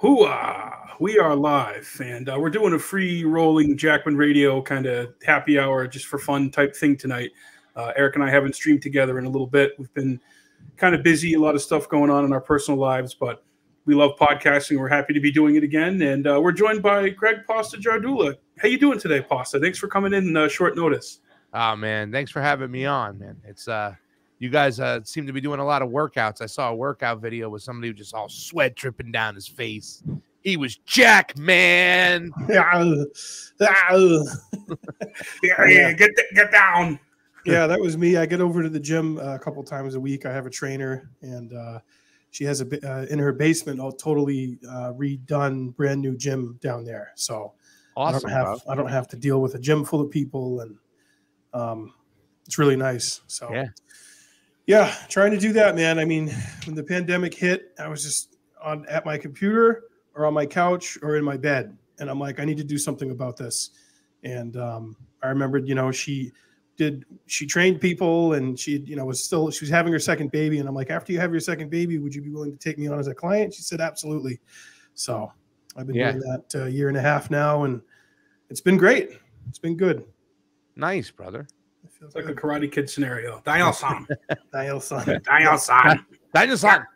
Hooah! We are live, and uh, we're doing a free rolling Jackman Radio kind of happy hour, just for fun type thing tonight. Uh, Eric and I haven't streamed together in a little bit. We've been kind of busy, a lot of stuff going on in our personal lives, but we love podcasting. We're happy to be doing it again, and uh, we're joined by Greg Pasta Jardula. How you doing today, Pasta? Thanks for coming in uh, short notice. Oh man, thanks for having me on, man. It's uh you guys uh, seem to be doing a lot of workouts. I saw a workout video with somebody who just all sweat dripping down his face. He was Jack, man. yeah, yeah, get get down. Yeah, that was me. I get over to the gym uh, a couple times a week. I have a trainer, and uh, she has a uh, in her basement a totally uh, redone, brand new gym down there. So awesome. I don't have I don't have to deal with a gym full of people, and um, it's really nice. So yeah yeah, trying to do that, man. I mean, when the pandemic hit, I was just on at my computer or on my couch or in my bed, and I'm like, I need to do something about this. And um, I remembered, you know, she did she trained people, and she, you know, was still she was having her second baby, and I'm like, after you have your second baby, would you be willing to take me on as a client? She said, absolutely. So I've been yeah. doing that a year and a half now, and it's been great. It's been good. Nice, brother. It's like a Karate Kid scenario. Daniel-san. Daniel-san. Daniel-san. Daniel-san.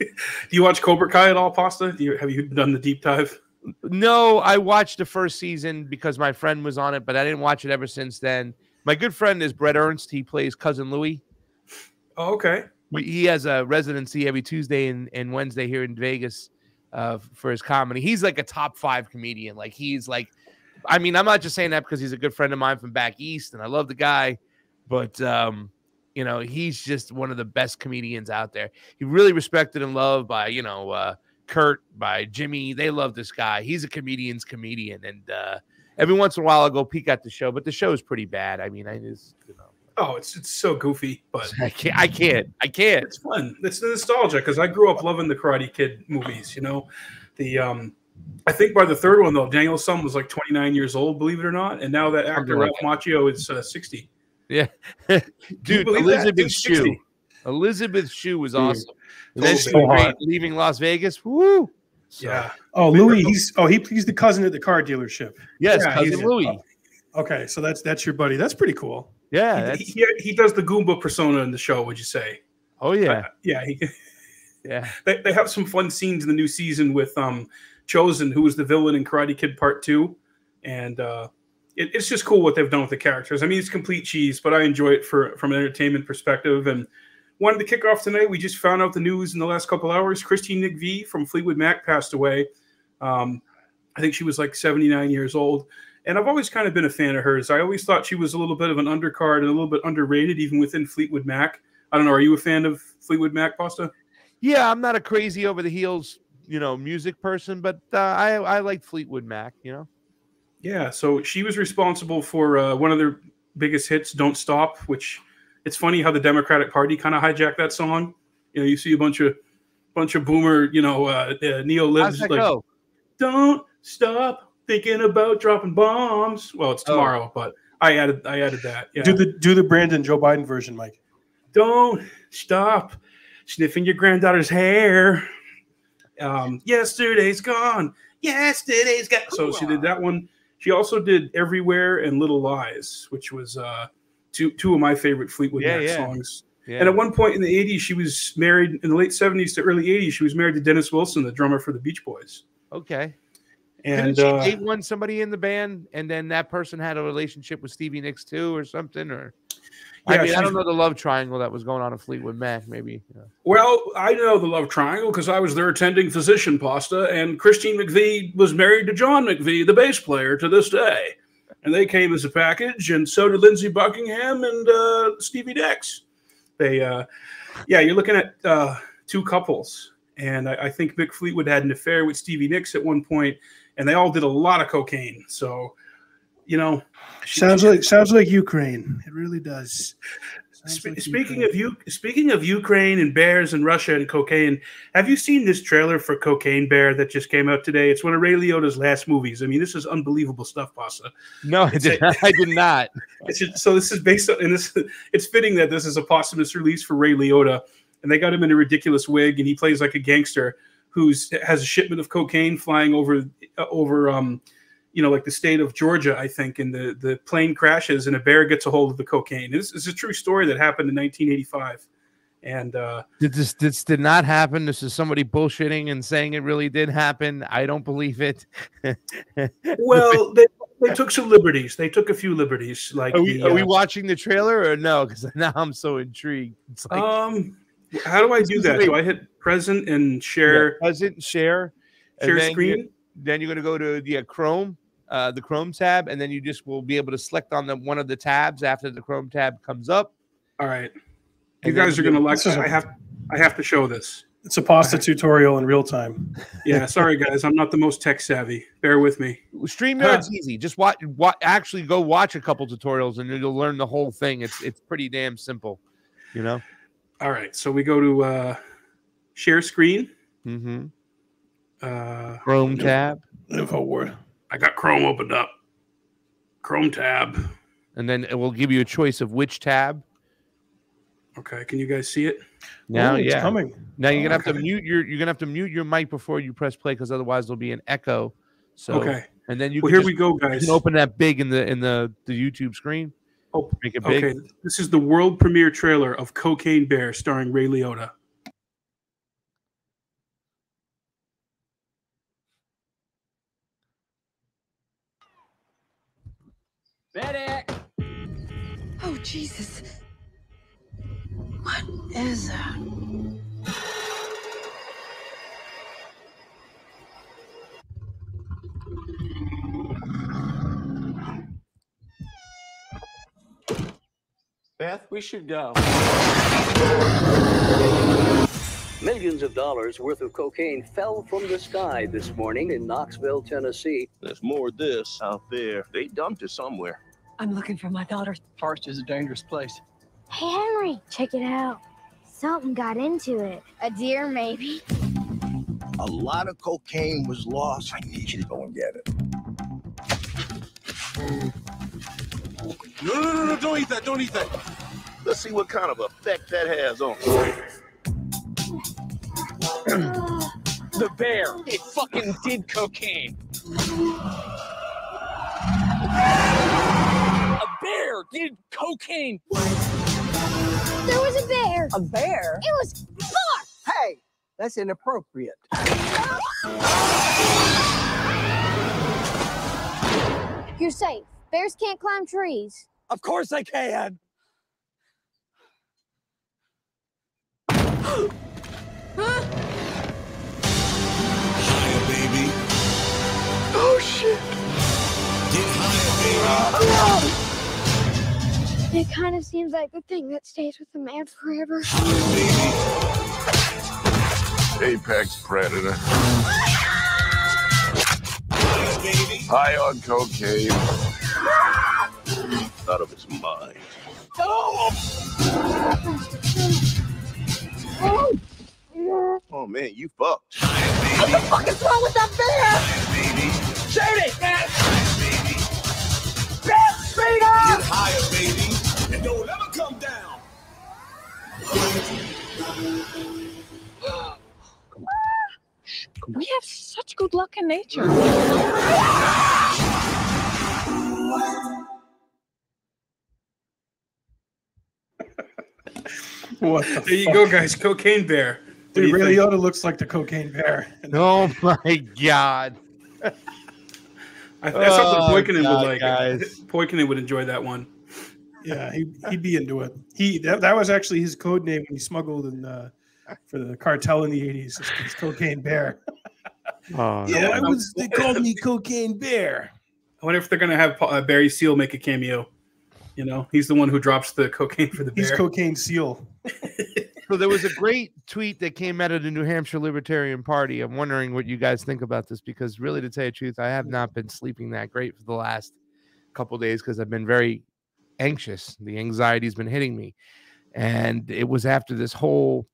Do you watch Cobra Kai at all, Pasta? Do you have you done the deep dive? No, I watched the first season because my friend was on it, but I didn't watch it ever since then. My good friend is Bret Ernst. He plays cousin Louis. Oh, okay. He has a residency every Tuesday and, and Wednesday here in Vegas uh, for his comedy. He's like a top five comedian. Like he's like I mean, I'm not just saying that because he's a good friend of mine from back east, and I love the guy, but um, you know, he's just one of the best comedians out there. He really respected and loved by you know uh, Kurt, by Jimmy. They love this guy. He's a comedian's comedian, and uh, every once in a while I'll go peek at the show, but the show is pretty bad. I mean, I just you know. Oh, it's it's so goofy, but I can't. I can't. I can't. It's fun. It's the nostalgia because I grew up loving the Karate Kid movies. You know, the um, I think by the third one though, Daniel's son was like 29 years old, believe it or not, and now that actor Ralph Macchio is uh, 60. Yeah, dude, Elizabeth Shue. Elizabeth Shue was awesome. And then she was leaving Las Vegas. Woo! So, yeah. Oh, Louis. He's oh he, he's the cousin at the car dealership. Yes, yeah, cousin Louis. Oh, okay, so that's that's your buddy. That's pretty cool. Yeah, he, he, he, does the Goomba persona in the show. Would you say? Oh yeah, uh, yeah. He, yeah. They, they have some fun scenes in the new season with um Chozen, who was the villain in Karate Kid Part Two, and uh, it, it's just cool what they've done with the characters. I mean, it's complete cheese, but I enjoy it for from an entertainment perspective. And wanted to kick off tonight. We just found out the news in the last couple hours. Christine McVie from Fleetwood Mac passed away. Um, I think she was like 79 years old. And I've always kind of been a fan of hers. I always thought she was a little bit of an undercard and a little bit underrated, even within Fleetwood Mac. I don't know. Are you a fan of Fleetwood Mac, Pasta? Yeah, I'm not a crazy over the heels you know music person, but uh, I I like Fleetwood Mac. You know. Yeah, so she was responsible for uh, one of their biggest hits, "Don't Stop," which it's funny how the Democratic Party kind of hijacked that song. You know, you see a bunch of bunch of boomer, you know, uh, uh, neo libs like, go? "Don't stop thinking about dropping bombs." Well, it's oh. tomorrow, oh. but I added I added that. Yeah. Do the do the Brandon Joe Biden version, Mike. Don't stop sniffing your granddaughter's hair um, yesterday's gone. Yesterday's gone. So she did that one. She also did Everywhere and Little Lies, which was uh, two two of my favorite Fleetwood yeah, Mac yeah. songs. Yeah. And at one point in the 80s, she was married in the late 70s to early 80s. She was married to Dennis Wilson, the drummer for the Beach Boys. Okay. And Couldn't she uh, date one somebody in the band, and then that person had a relationship with Stevie Nicks too, or something, or yeah, I mean, I don't know the love triangle that was going on in Fleetwood Mac. Maybe. Yeah. Well, I know the love triangle because I was their attending physician, Pasta, and Christine McVie was married to John McVie, the bass player, to this day, and they came as a package, and so did Lindsey Buckingham and uh, Stevie Nicks. They, uh, yeah, you're looking at uh, two couples, and I, I think Mick Fleetwood had an affair with Stevie Nicks at one point, and they all did a lot of cocaine. So you know, sounds like sounds like Ukraine. It really does. Sp- like speaking Ukraine. of you, speaking of Ukraine and bears and Russia and cocaine, have you seen this trailer for Cocaine Bear that just came out today? It's one of Ray Liotta's last movies. I mean, this is unbelievable stuff, Pasta. No, I did, not, I did not. Just, so this is based on, and this it's fitting that this is a posthumous release for Ray Liotta, and they got him in a ridiculous wig, and he plays like a gangster. who's has a shipment of cocaine flying over uh, over um, you know like the state of Georgia, I think, and the the plane crashes and a bear gets a hold of the cocaine. This is a true story that happened in 1985. And uh, did this this did not happen? This is somebody bullshitting and saying it really did happen. I don't believe it. well, they, they took some liberties. They took a few liberties. Like, are we, the, are we uh, watching the trailer or no? Because now I'm so intrigued. It's like, um, how do I do that? Do I hit present and share? Yeah, present, share, share screen. Then you're going to go to the uh, Chrome, uh, the Chrome tab, and then you just will be able to select on the one of the tabs after the Chrome tab comes up. All right, you guys are going to like. I have, I have to show this. It's a pasta tutorial in real time. Yeah, sorry guys, I'm not the most tech savvy. Bear with me. StreamYard's huh. easy. Just watch, watch, actually go watch a couple tutorials, and you'll learn the whole thing. It's it's pretty damn simple, you know. All right, so we go to uh, share screen. Mm-hmm. Uh, Chrome tab. Info word. I got Chrome opened up. Chrome tab. And then it will give you a choice of which tab. Okay, can you guys see it? Now, oh, yeah. coming. Now you're gonna okay. have to mute your you're gonna have to mute your mic before you press play because otherwise there'll be an echo. So okay, and then you well can here we go, you guys. can open that big in the in the the YouTube screen. Oh, make it big. okay. This is the world premiere trailer of Cocaine Bear starring Ray Liotta. Betty! Oh, Jesus. What is that? Beth, we should go. Millions of dollars worth of cocaine fell from the sky this morning in Knoxville, Tennessee. There's more of this out there. They dumped it somewhere. I'm looking for my daughter. Forest is a dangerous place. Hey, Henry, check it out. Something got into it. A deer, maybe. A lot of cocaine was lost. I need you to go and get it. No, no, no, no, don't eat that, don't eat that. Let's see what kind of effect that has on the bear. It fucking did cocaine. A bear did cocaine. There was a bear. A bear? It was far. Hey, that's inappropriate. You're safe. Bears can't climb trees. Of course I can. Oh shit. Get higher, baby. It kind of seems like the thing that stays with the man forever. Apex predator. High on cocaine. out of his mind. Oh man, you fucked. What the fuck is wrong with that bear? Shoot it, man. Bear, straight up! Get higher, baby. And don't ever come down. We have such good luck in nature. What the There you go, guys. Cocaine Bear. What Dude, Ray? Liotta looks like the cocaine bear. Oh my god. I, think that's something Oh, Poikinen God, would like. guys. Poikinen would enjoy that one. Yeah, he, he'd be into it. He that, that was actually his code name when he smuggled in uh, for the cartel in the eighties. His cocaine bear. Oh, Yeah, I was. They called me cocaine bear. I wonder if they're going to have uh, Barry Seal make a cameo. You know, he's the one who drops the cocaine for the He's cocaine seal. So there was a great tweet that came out of the New Hampshire Libertarian Party. I'm wondering what you guys think about this because, really, to tell you the truth, I have not been sleeping that great for the last couple days because I've been very anxious. The anxiety's been hitting me, and it was after this whole.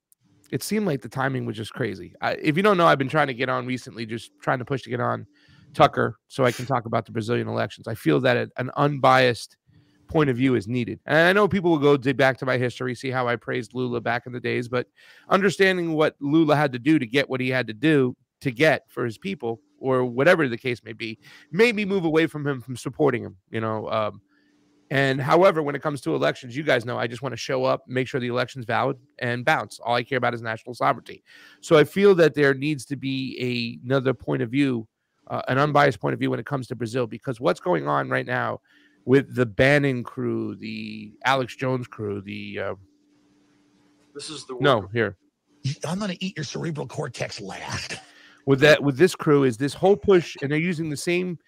It seemed like the timing was just crazy. I, if you don't know, I've been trying to get on recently, just trying to push to get on Tucker so I can talk about the Brazilian elections. I feel that an unbiased point of view is needed. And I know people will go dig back to my history, see how I praised Lula back in the days, but understanding what Lula had to do to get what he had to do to get for his people, or whatever the case may be, made me move away from him from supporting him. You know, um, and however, when it comes to elections, you guys know I just want to show up, make sure the election's valid, and bounce. All I care about is national sovereignty. So I feel that there needs to be a, another point of view, uh, an unbiased point of view when it comes to Brazil, because what's going on right now with the Bannon crew, the Alex Jones crew, the uh, This is the no here I'm going to eat your cerebral cortex last. with that with this crew is this whole push, and they're using the same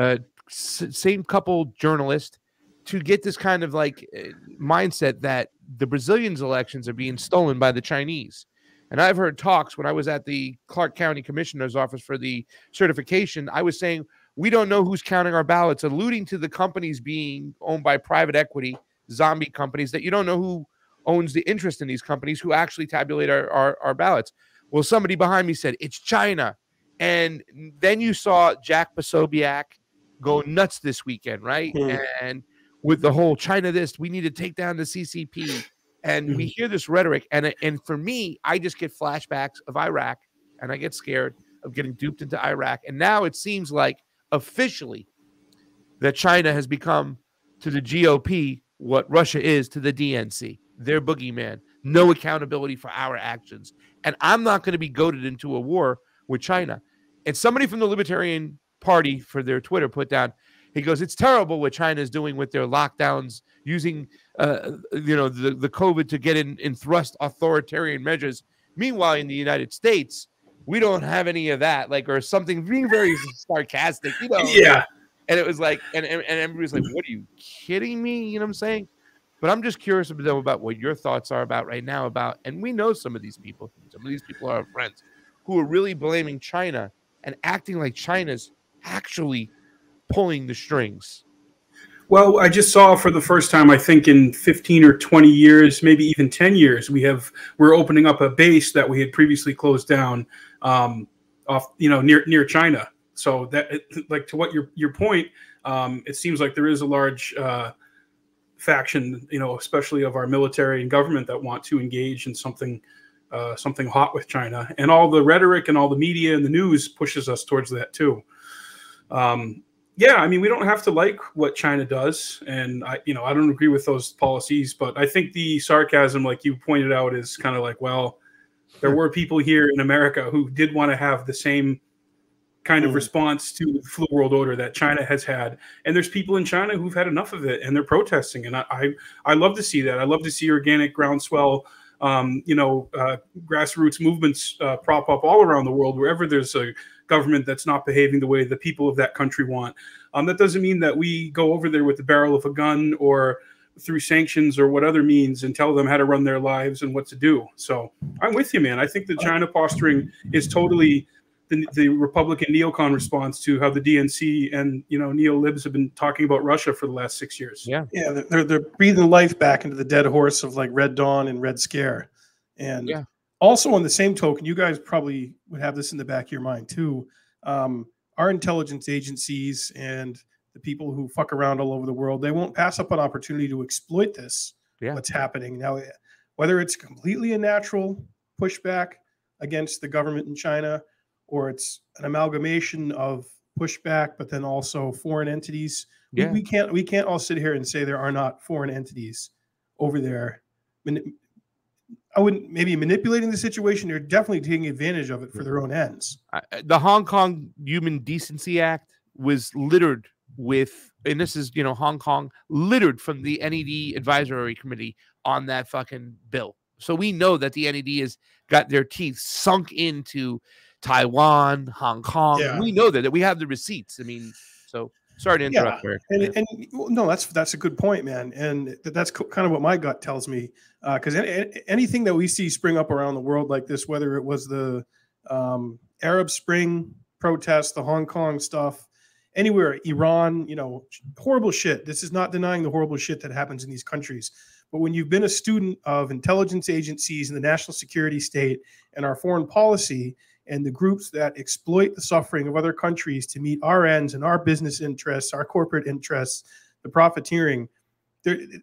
uh, s- same couple journalists to get this kind of like uh, mindset that the Brazilians' elections are being stolen by the Chinese. And I've heard talks when I was at the Clark County Commissioner's office for the certification. I was saying we don't know who's counting our ballots, alluding to the companies being owned by private equity, zombie companies that you don't know who owns the interest in these companies who actually tabulate our, our, our ballots. Well, somebody behind me said it's China. And then you saw Jack Posobiec go nuts this weekend, right? Hmm. And with the whole China this, we need to take down the CCP. And we hmm. hear this rhetoric. And, and for me, I just get flashbacks of Iraq and I get scared of getting duped into Iraq. And now it seems like officially that China has become to the GOP what Russia is to the DNC. Their boogeyman. No accountability for our actions. And I'm not going to be goaded into a war with China. And somebody from the Libertarian Party for their Twitter put down, he goes, It's terrible what China is doing with their lockdowns, using uh, you know the, the COVID to get in, in thrust authoritarian measures. Meanwhile, in the United States, we don't have any of that, like or something being very sarcastic, you know. Yeah. And it was like, and, and, and everybody was like, What are you kidding me? You know what I'm saying? But I'm just curious about what your thoughts are about right now about, and we know some of these people, some of these people are our friends who are really blaming China and acting like China's actually pulling the strings. Well, I just saw for the first time, I think in 15 or 20 years, maybe even 10 years, we have we're opening up a base that we had previously closed down um, off, you know, near near China. So that, like, to what your your point, um, it seems like there is a large uh, faction, you know, especially of our military and government that want to engage in something uh, something hot with China, and all the rhetoric and all the media and the news pushes us towards that too. Um, yeah, I mean, we don't have to like what China does, and I, you know, I don't agree with those policies, but I think the sarcasm, like you pointed out, is kind of like, well, there were people here in America who did want to have the same kind of response to the flu world order that China has had, and there's people in China who've had enough of it, and they're protesting, and I, I, I love to see that. I love to see organic groundswell um, you know, uh, grassroots movements uh, prop up all around the world wherever there's a government that's not behaving the way the people of that country want. Um, that doesn't mean that we go over there with the barrel of a gun or through sanctions or what other means and tell them how to run their lives and what to do. So I'm with you, man. I think the China posturing is totally the, the Republican neocon response to how the DNC and you know neolibs have been talking about Russia for the last six years. Yeah, Yeah, they're- they're they're breathing life back into the dead horse of like Red Dawn and Red Scare, and Yeah. also on the same token, you guys probably would have this in the back of your mind too. Um, our intelligence agencies and the people who fuck around all over the world, they won't pass up an opportunity to exploit this. Yeah. What's happening now, eh, whether it's completely a natural pushback against the government in China, or it's an amalgamation of pushback, but then also foreign entities. We- Yeah. We, can't we can't all sit here and say there are not foreign entities over there. I wouldn't maybe manipulating the situation. They're definitely taking advantage of it for their own ends. The Hong Kong Human Decency Act was littered with, and this is you know Hong Kong littered from the NED advisory committee on that fucking bill. So we know that the NED has got their teeth sunk into Taiwan, Hong Kong. Yeah. We know that, that we have the receipts. I mean, so sorry to interrupt. Eric. and, and well, no, that's that's a good point, man. And th- that's kind of what my gut tells me. Because any, anything that we see spring up around the world like this, whether it was the um, Arab Spring protests, the Hong Kong stuff, anywhere, Iran, you know, horrible shit. This is not denying the horrible shit that happens in these countries. But when you've been a student of intelligence agencies and the national security state and our foreign policy and the groups that exploit the suffering of other countries to meet our ends and our business interests, our corporate interests, the profiteering,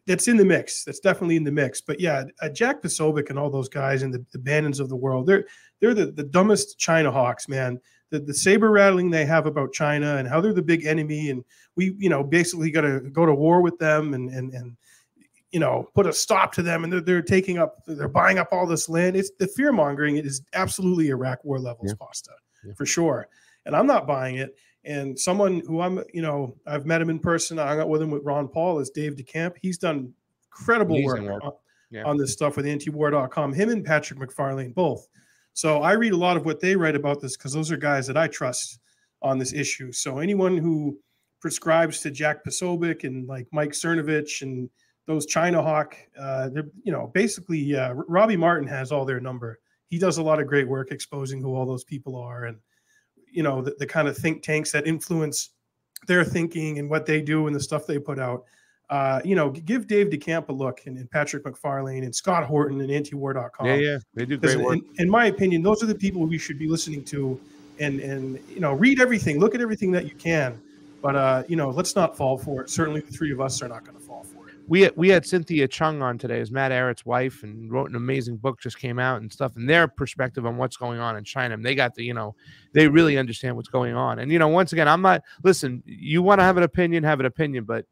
that's in the mix. That's definitely in the mix. But yeah, uh, Jack Posobiec and all those guys and the, the Bannons of the world, they're they're the, the dumbest China hawks, man. The, the saber rattling they have about China and how they're the big enemy, and we, you know, basically got to go to war with them and and and you know put a stop to them, and they're, they're taking up, they're buying up all this land. It's the fear mongering is absolutely Iraq war levels, Yeah. pasta for sure. And I'm not buying it. And someone who I'm, you know, I've met him in person. I hung out with him with Ron Paul is Dave DeCamp. He's done incredible work, work. On, Yeah. on this stuff with antiwar.com. Him and Patrick McFarlane both. So I read a lot of what they write about this because those are guys that I trust on this issue. So anyone who prescribes to Jack Posobiec and like Mike Cernovich and those China Hawk, uh, you know basically uh, Robbie Martin has all their number. He does a lot of great work exposing who all those people are and you know the, the kind of think tanks that influence their thinking and what they do and the stuff they put out. Uh, you know, give Dave DeCamp a look and, and Patrick McFarlane and Scott Horton and antiwar.com. Yeah, yeah, they do great work. In, in my opinion, those are the people we should be listening to and and you know, read everything, look at everything that you can. But uh, you know, let's not fall for it. Certainly the three of us are not going to fall for it. we had, we had Cynthia Chung on today as Matt Ehret's wife and wrote an amazing book just came out and stuff and their perspective on what's going on in China. And they got the, you know, they really understand what's going on. And you know, once again, I'm not listen, you want to have an opinion, have an opinion, but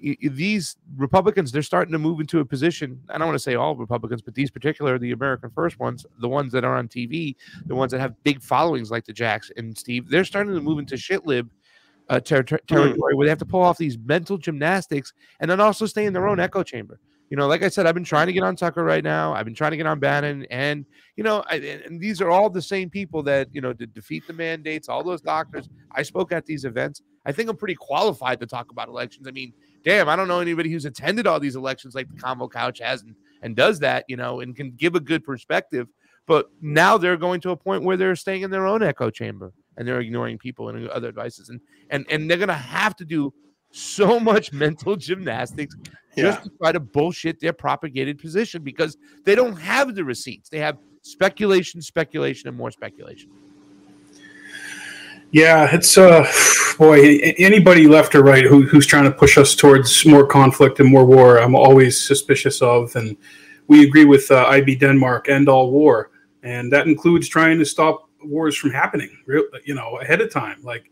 these Republicans, they're starting to move into a position. I don't want to say all Republicans, but these particular, the American First ones, the ones that are on TV, the ones that have big followings like the Jacks and Steve, they're starting to move into shit lib uh, ter- ter- territory where they have to pull off these mental gymnastics and then also stay in their own echo chamber. You know, like I said, I've been trying to get on Tucker right now. I've been trying to get on Bannon, and you know, I, and and these are all the same people that you know to defeat the mandates. All those doctors. I spoke at these events. I think I'm pretty qualified to talk about elections. I mean, damn, I don't know anybody who's attended all these elections like the Convo Couch has and, and does that, you know, and can give a good perspective. But now they're going to a point where they're staying in their own echo chamber and they're ignoring people and other advices, and and and they're gonna have to do so much mental gymnastics just to try to bullshit their propagated position because they don't have the receipts. They have speculation, speculation, and more speculation. Yeah, it's uh, boy, anybody left or right who, who's trying to push us towards more conflict and more war, I'm always suspicious of. And we agree with uh, IB Denmark, end all war, and that includes trying to stop wars from happening, you know, ahead of time. Like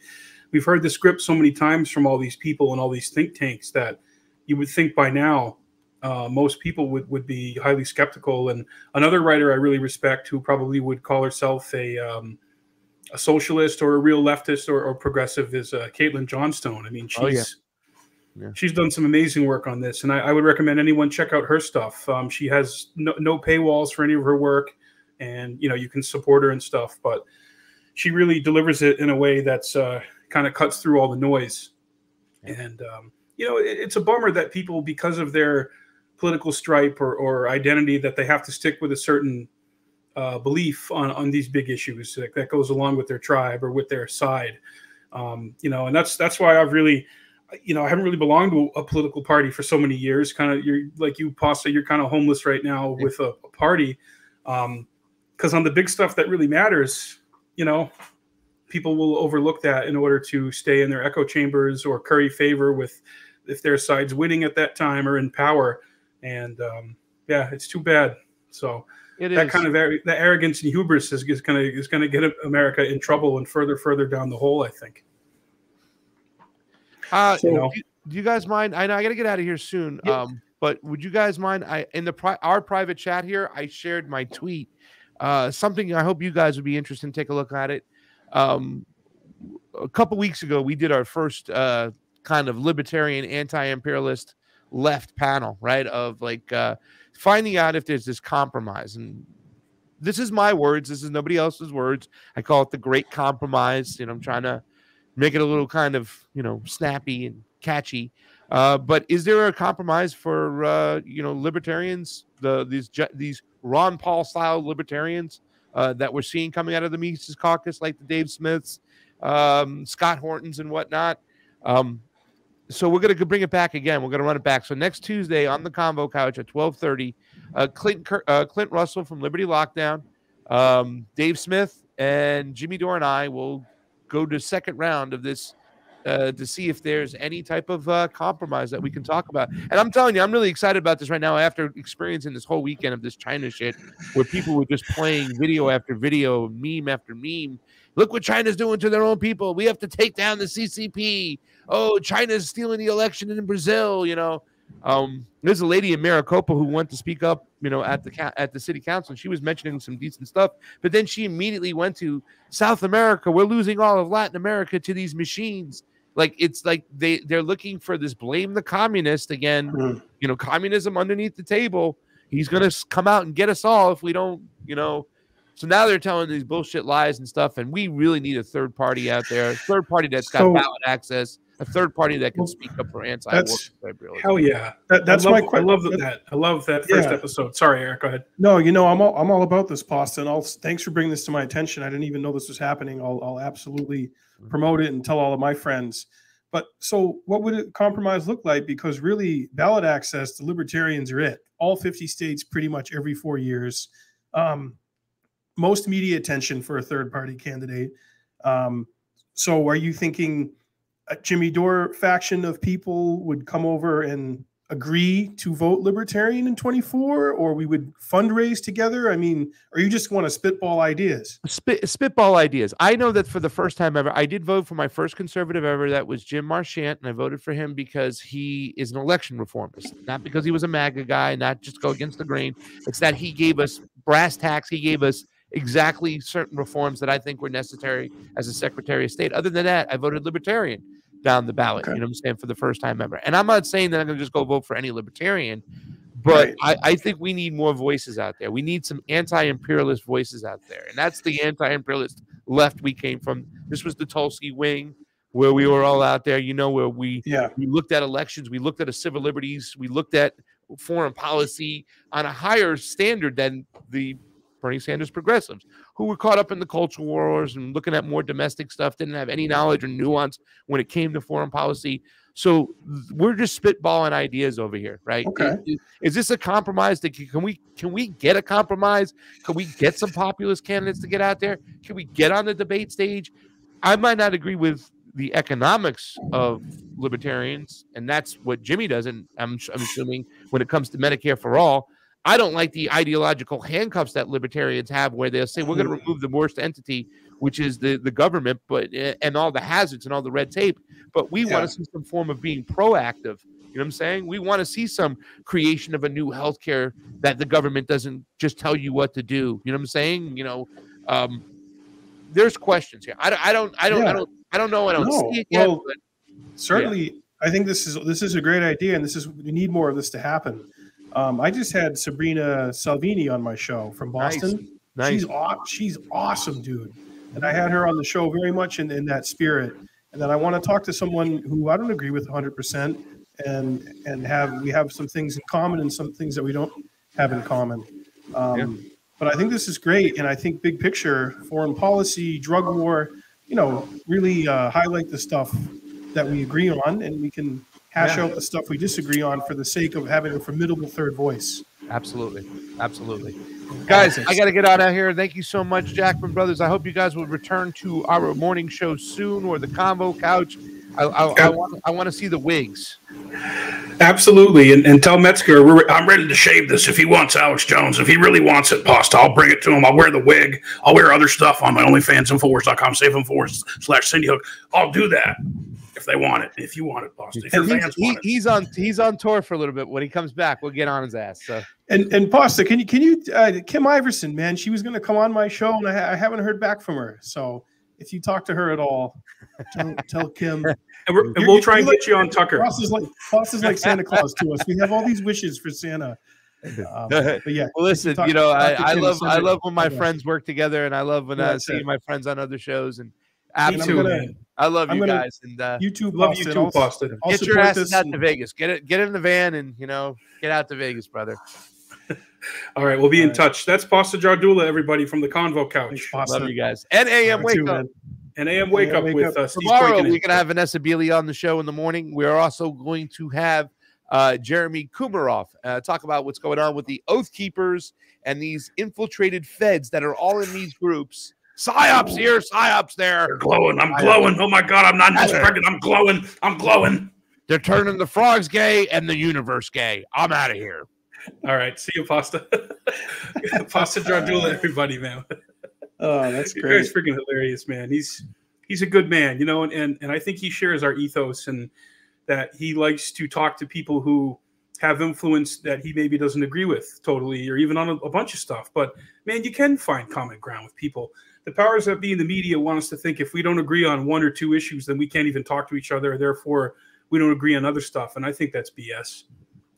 we've heard the script so many times from all these people and all these think tanks that you would think by now uh, most people would, would be highly skeptical. And another writer I really respect who probably would call herself a um, a socialist or a real leftist or, or progressive is uh, Caitlin Johnstone. I mean, she's Oh, yeah. Yeah. she's done some amazing work on this, and I, I would recommend anyone check out her stuff. Um, she has no, no paywalls for any of her work, and you know you can support her and stuff. But she really delivers it in a way that's uh, kind of cuts through all the noise. And um, you know, it, it's a bummer that people, because of their political stripe or, or identity, that they have to stick with a certain uh, belief on, on these big issues that, that goes along with their tribe or with their side. Um, you know, and that's that's why I've really, you know, I haven't really belonged to a political party for so many years. Kind of, you're like you, Pasta, you're kind of homeless right now with a, a party, because on the big stuff that really matters, you know, people will overlook that in order to stay in their echo chambers or curry favor with if their side's winning at that time or in power. And um, yeah, it's too bad. So It that is. kind of the arrogance and hubris is, is going to is going to get America in trouble and further further down the hole. I think. Uh, So- do, you, do you guys mind? I know I got to get out of here soon. Um, but would you guys mind? I in the pri- our private chat here, I shared my tweet. Uh, something I hope you guys would be interested in. Take a look at it. Um, a couple weeks ago, we did our first uh, kind of libertarian, anti-imperialist left panel, right? Of like uh, finding out if there's this compromise and this is my words. This is nobody else's words. I call it the great compromise. You know, I'm trying to make it a little kind of you know snappy and catchy. Uh, but is there a compromise for uh, you know libertarians, the these these Ron Paul style libertarians uh, that we're seeing coming out of the Mises Caucus, like the Dave Smiths, um, Scott Hortons, and whatnot? Um, so we're going to bring it back again. We're going to run it back. So next Tuesday on the Convo Couch at twelve thirty, uh, Clint uh, Clint Russell from Liberty Lockdown, um, Dave Smith, and Jimmy Dore and I will go to second round of this uh, to see if there's any type of uh, compromise that we can talk about. And I'm telling you, I'm really excited about this right now after experiencing this whole weekend of this China shit, where people were just playing video after video, meme after meme. Look what China's doing to their own people. We have to take down the CCP. Oh, China's stealing the election in Brazil. You know, um, there's a lady in Maricopa who went to speak up, you know, at the at the city council. And she was mentioning some decent stuff, but then she immediately went to South America. We're losing all of Latin America to these machines. Like it's like they they're looking for this blame the communist again. Mhm. You know, communism underneath the table. He's gonna come out and get us all if we don't, you know. So now they're telling these bullshit lies and stuff, and we really need a third party out there, a third party that's got So- ballot access, a third party that can speak up for anti-war That's- imperialism. Hell yeah. That- that's I love, my que- I love that- that. I love that first Yeah. episode. Sorry, Eric. Go ahead. No, you know, I'm all, I'm all about this, Pasta. And I'll, thanks for bringing this to my attention. I didn't even know this was happening. I'll, I'll absolutely promote it and tell all of my friends. But so, what would a compromise look like? Because really, ballot access, the libertarians are it. All 50 states, pretty much every four years. Um, most media attention for a third party candidate. Um, so, are you thinking a Jimmy Dore faction of people would come over and agree to vote libertarian in 24 or we would fundraise together i mean or you just want to spitball ideas Spit, spitball ideas. I know that for the first time ever, I did vote for my first conservative ever. That was Jim Marchant, and I voted for him because he is an election reformist, not because he was a MAGA guy, not just go against the grain. It's that he gave us brass tacks. He gave us exactly certain reforms that I think were necessary as a Secretary of State. Other than that, I voted Libertarian down the ballot. You know what I'm saying for the first time ever. And I'm not saying that I'm going to just go vote for any Libertarian. But I, I think we need more voices out there. We need some anti-imperialist voices out there, and that's the anti-imperialist left we came from. This was the Tulsi wing, where we were all out there. You know, where we yeah we looked at elections, we looked at a civil liberties, we looked at foreign policy on a higher standard than the Bernie Sanders progressives, who were caught up in the cultural wars and looking at more domestic stuff, didn't have any knowledge or nuance when it came to foreign policy. So we're just spitballing ideas over here, right? Okay. Is, is this a compromise? That can can we can we get a compromise? Can we get some populist candidates to get out there? Can we get on the debate stage? I might not agree with the economics of libertarians, and that's what Jimmy doesn't. I'm, I'm assuming when it comes to Medicare for all. I don't like the ideological handcuffs that libertarians have, where they'll say we're going to remove the worst entity, which is the the government, but eh, and all the hazards and all the red tape. But we Yeah. want to see some form of being proactive. You know what I'm saying? We want to see some creation of a new healthcare that the government doesn't just tell you what to do. You know what I'm saying? You know, um, there's questions here. I, don't- I don't, I don't, I don't, I don't know. I don't No, see it yet. well, but certainly i think this is this is a great idea and this is we need more of this to happen um, i just had sabrina salvati on my show from boston. Nice. she's aw- she's awesome dude. And i had her on the show very much in, in that spirit. And then i want to talk to someone who i don't agree with 100% and and have we have some things in common and some things that we don't have in common. Um, but i think this is great and i think big picture foreign policy drug war you know really uh, highlight the stuff that we agree on and we can hash Yeah. out the stuff we disagree on for the sake of having a formidable third voice Absolutely, absolutely, guys. I got to get out of here. Thank you so much, Jackman Brothers. I hope you guys will return to our morning show soon or the Convo Couch. I, I, I want, I want to see the wigs. Absolutely, and, and tell Metzger we're, I'm ready to shave this if he wants Alex Jones. If he really wants it, pasta, I'll bring it to him. I'll wear the wig. I'll wear other stuff on my OnlyFans Infowars.com, Save Infowars slash Cindy Hook. I'll do that if they want it. If you want it, Boston. If your And he's, fans he, want it. he's on he's on tour for a little bit. When he comes back, we'll get on his ass. So and and pasta can you can you uh, kim iversen man she was going to come on my show and I, ha- I haven't heard back from her so if you talk to her at all tell, tell kim And, we're, and we'll try and get you on Tucker. Pasta's like Pasta's like santa claus to us we have all these wishes for santa um, but yeah well, listen, talk- you know, I, I love I love when my Yeah. friends work together, and I love when Yeah, I see it. my friends on other shows. And I'm absolutely, I love I'm you gonna- guys. And uh, youtube Love Pasta, you and too, I'll- Pasta. I'll get your ass this out and- to Vegas. Get it, get in the van, and you know, get out to Vegas, brother. All right, we'll be in All right. touch. That's Pasta Jardula, everybody from the Convo Couch. Thanks, Love you guys. And AM All right, Wake too, Up. man. And AM Wake AM Up Wake with us uh, Tomorrow Quakin. we're gonna have Vanessa Beeley on the show in the morning. We're also going to have uh, Jeremy Kuzmarov uh, talk about what's going on with the Oath Keepers and these infiltrated feds that are all in these groups Psyops here, psyops there. They're glowing. I'm glowing. Oh my god, I'm not just There. pregnant. I'm glowing. I'm glowing. They're turning the frogs gay and the universe gay. I'm out of here. All right, see you, Pasta. Pasta Jardula, everybody, man. Oh, that's That great. guy's freaking hilarious, man. He's he's a good man, you know, and, and and I think he shares our ethos and that he likes to talk to people who have influence that he maybe doesn't agree with totally, or even on a, a bunch of stuff. But man, you can find common ground with people. The powers that be in the media want us to think if we don't agree on one or two issues, then we can't even talk to each other. Therefore, we don't agree on other stuff, and I think that's BS.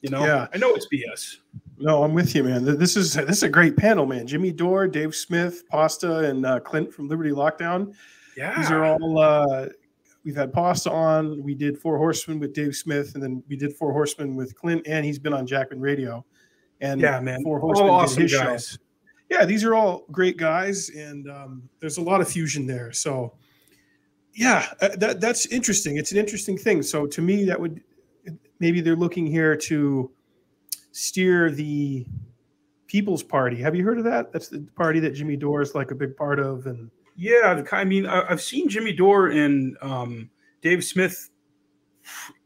You know, Yeah. I know it's BS. No, I'm with you, man. This is this is a great panel, man. Jimmy Dore, Dave Smith, Pasta, and uh, Clint from Liberty Lockdown. Yeah, These are all. Uh, we've had Pasta on. We did Four Horsemen with Dave Smith, and then we did Four Horsemen with Clint, and he's been on Jackman Radio. And Yeah, man. Four All Horsemen did awesome his show. Yeah, these are all great guys, and um, there's a lot of fusion there. So, yeah, uh, that that's interesting. It's an interesting thing. So to me, that would maybe they're looking here to steer the People's Party. Have you heard of that? That's the party that Jimmy Dore is like a big part of, and Yeah, I mean, I've seen Jimmy Dore and um, Dave Smith,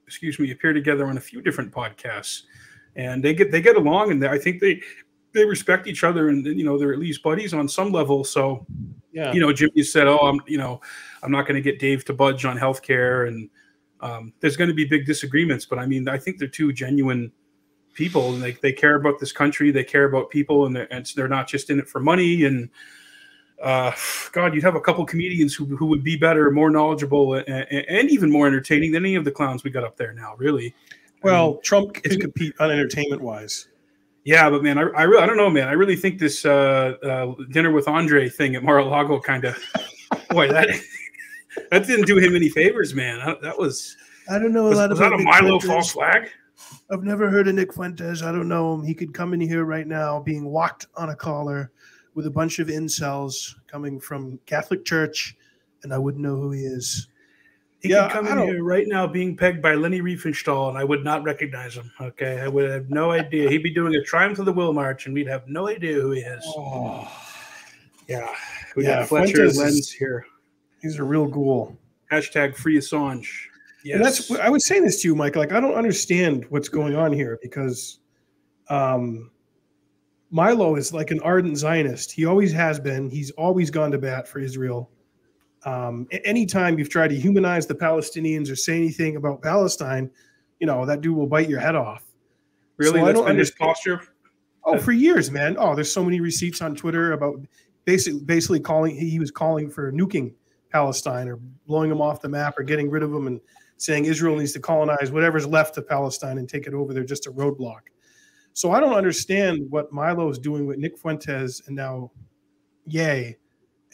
excuse me, appear together on a few different podcasts, and they get they get along, and I think they they respect each other, and you know they're at least buddies on some level. So, yeah, you know, Jimmy said, "Oh, I'm you know, I'm not going to get Dave to budge on healthcare," and um, there's going to be big disagreements, but I mean, I think they're two genuine people, and they they care about this country, they care about people, and they're and they're not just in it for money and uh, God, you'd have a couple comedians who, who would be better, more knowledgeable, and, and even more entertaining than any of the clowns we got up there now. Really, well, Trump can compete on entertainment wise. Yeah. But man, I, I really, I don't know, man. I really think this uh, uh, dinner with Andre thing at Mar-a-Lago kind of, boy, that that didn't do him any favors, man. That, that was I don't know a was, lot was that about a Milo Fuentes. false flag? I've never heard of Nick Fuentes. I don't know him. He could come in here right now being walked on a collar with a bunch of incels coming from Catholic Church, and I wouldn't know who he is. He Yeah, could come I in don't- here right now being pegged by Leni Riefenstahl, and I would not recognize him. Okay, I would have no idea. He'd be doing a Triumph of the Will March, and we'd have no idea who he is. Oh. Yeah, we Yeah, got Fletcher Fuentes Lens here. He's a real ghoul. Hashtag free Assange. Yes. And that's I was saying this to you, Mike. Like I don't understand what's going on here because um, Milo is like an ardent Zionist. He always has been. He's always gone to bat for Israel. Um, anytime you've tried to humanize the Palestinians or say anything about Palestine, you know that dude will bite your head off. really So that's don't been his understand- posture. Oh, for years, man. Oh, there's so many receipts on Twitter about basically basically calling he was calling for nuking Palestine or blowing them off the map or getting rid of them and saying Israel needs to colonize whatever's left of Palestine and take it over. They're just a roadblock. So I don't understand what Milo is doing with Nick Fuentes and now Ye,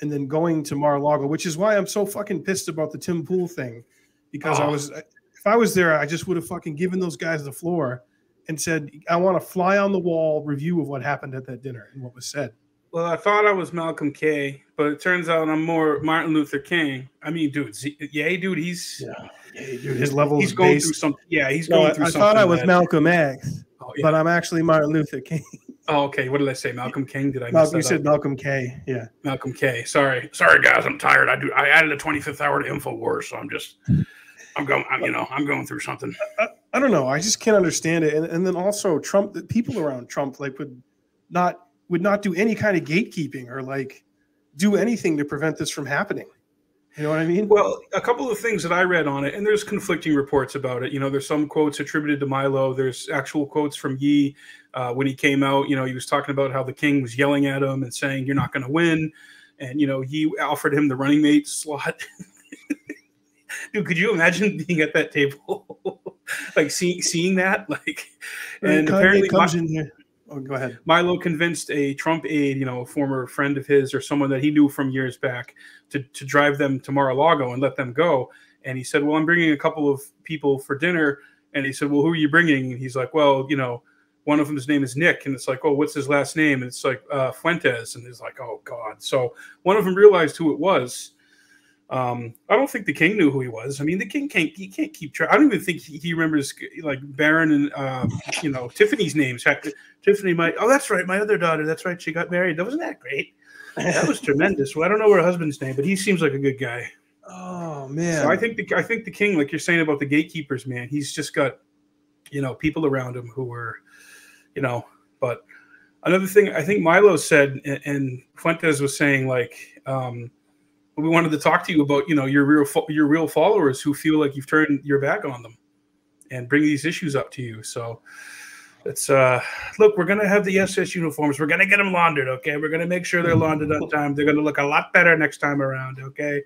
and then going to Mar-a-Lago, which is why I'm so fucking pissed about the Tim Pool thing. Because I Oh. was if I was there, I just would have fucking given those guys the floor and said, I want a fly on the wall review of what happened at that dinner and what was said. Well, I thought I was Malcolm K, but it turns out I'm more Martin Luther King. I mean, dude, Z- yeah, dude, he's yeah, dude, his level He's going based- through something. Yeah, he's No, going through I something. I thought I was that- Malcolm X, Oh, yeah. but I'm actually Martin Luther King. Oh, okay. What did I say? Malcolm King? Did I? Malcolm, you said up? Malcolm K. Yeah. Malcolm K. Sorry, sorry, guys. I'm tired. I do. I added a 25th hour to Infowars, so I'm just. I'm going. I'm, you know, I'm going through something. I don't know. I just can't understand it. And, and then also Trump, the people around Trump, like would not would not do any kind of gatekeeping or like do anything to prevent this from happening. You know what I mean? Well, a couple of things that I read on it, and there's conflicting reports about it. You know, there's some quotes attributed to Milo. There's actual quotes from Ye uh, when he came out. You know, he was talking about how the king was yelling at him and saying, "You're not going to win," and you know, he offered him the running mate slot. Dude, could you imagine being at that table, like seeing seeing that, like, and Kanye apparently comes in here. Oh, go ahead. Milo convinced a Trump aide, you know, a former friend of his or someone that he knew from years back, to, to drive them to Mar-a-Lago and let them go. And he said, "Well, I'm bringing a couple of people for dinner." And he said, "Well, who are you bringing?" And he's like, "Well, you know, one of them's name is Nick." And it's like, "Oh, what's his last name?" And it's like uh, Fuentes. And he's like, "Oh God!" So one of them realized who it was. Um, I don't think the king knew who he was. I mean, the king can't he can't keep track. I don't even think he, he remembers like Barron and uh, you know Tiffany's names. Tiffany might. Oh, that's right, my other daughter. That's right, she got married. That wasn't that great. that was tremendous. Well, I don't know her husband's name, but he seems like a good guy. Oh man. So I think the I think the king, like you're saying about the gatekeepers, man, he's just got you know people around him who are, you know. But another thing, I think Milo said, and, and Fuentes was saying, like, um, we wanted to talk to you about, you know, your real fo- your real followers who feel like you've turned your back on them, and bring these issues up to you. So. It's uh look, we're gonna have the SS uniforms. We're gonna get them laundered, okay? We're gonna make sure they're laundered on time. They're gonna look a lot better next time around, okay?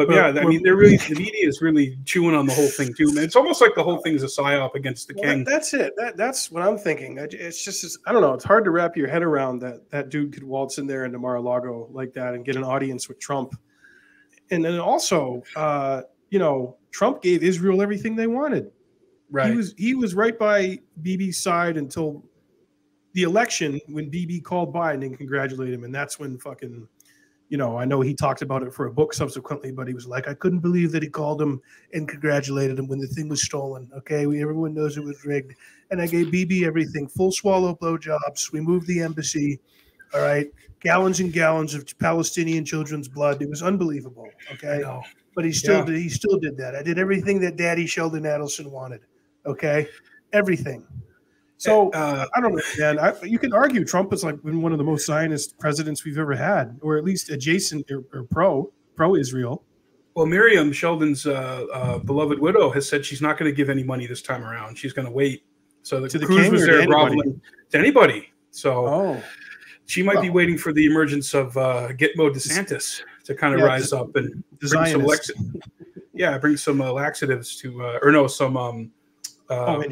But Well, yeah, I mean, they're really the media is really chewing on the whole thing too, man. It's almost like the whole thing is a psyop against the Well, king. that- that's it. That, that's what I'm thinking. It's just, it's- I don't know. It's hard to wrap your head around that that dude could waltz in there into Mar-a-Lago like that and get an audience with Trump. And then also, uh, you know, Trump gave Israel everything they wanted. Right. He was he was right by Bibi's side until the election when Bibi called Biden and congratulated him, and that's when fucking, you know, I know he talked about it for a book subsequently, but he was like, I couldn't believe that he called him and congratulated him when the thing was stolen. Okay, we, everyone knows it was rigged, and I gave Bibi everything, full swallow blowjobs. We moved the embassy. All right, gallons and gallons of Palestinian children's blood. It was unbelievable. Okay, but he still Yeah. did, he still did that. I did everything that Daddy Sheldon Adelson wanted. Okay, everything. So Uh, I don't know, man. I, you can argue Trump has like been one of the most Zionist presidents we've ever had, or at least adjacent or, or pro pro Israel. Well, Miriam Sheldon's uh, uh, beloved widow has said she's not going to give any money this time around. She's going to wait. So the, To the Cruz was to there anybody? groveling to anybody. So Oh, she might be waiting for the emergence of uh, Gitmo DeSantis to kind of Yeah, rise up and bring some lex- yeah, bring some uh, laxatives to, uh, or no, some um, uh, oh,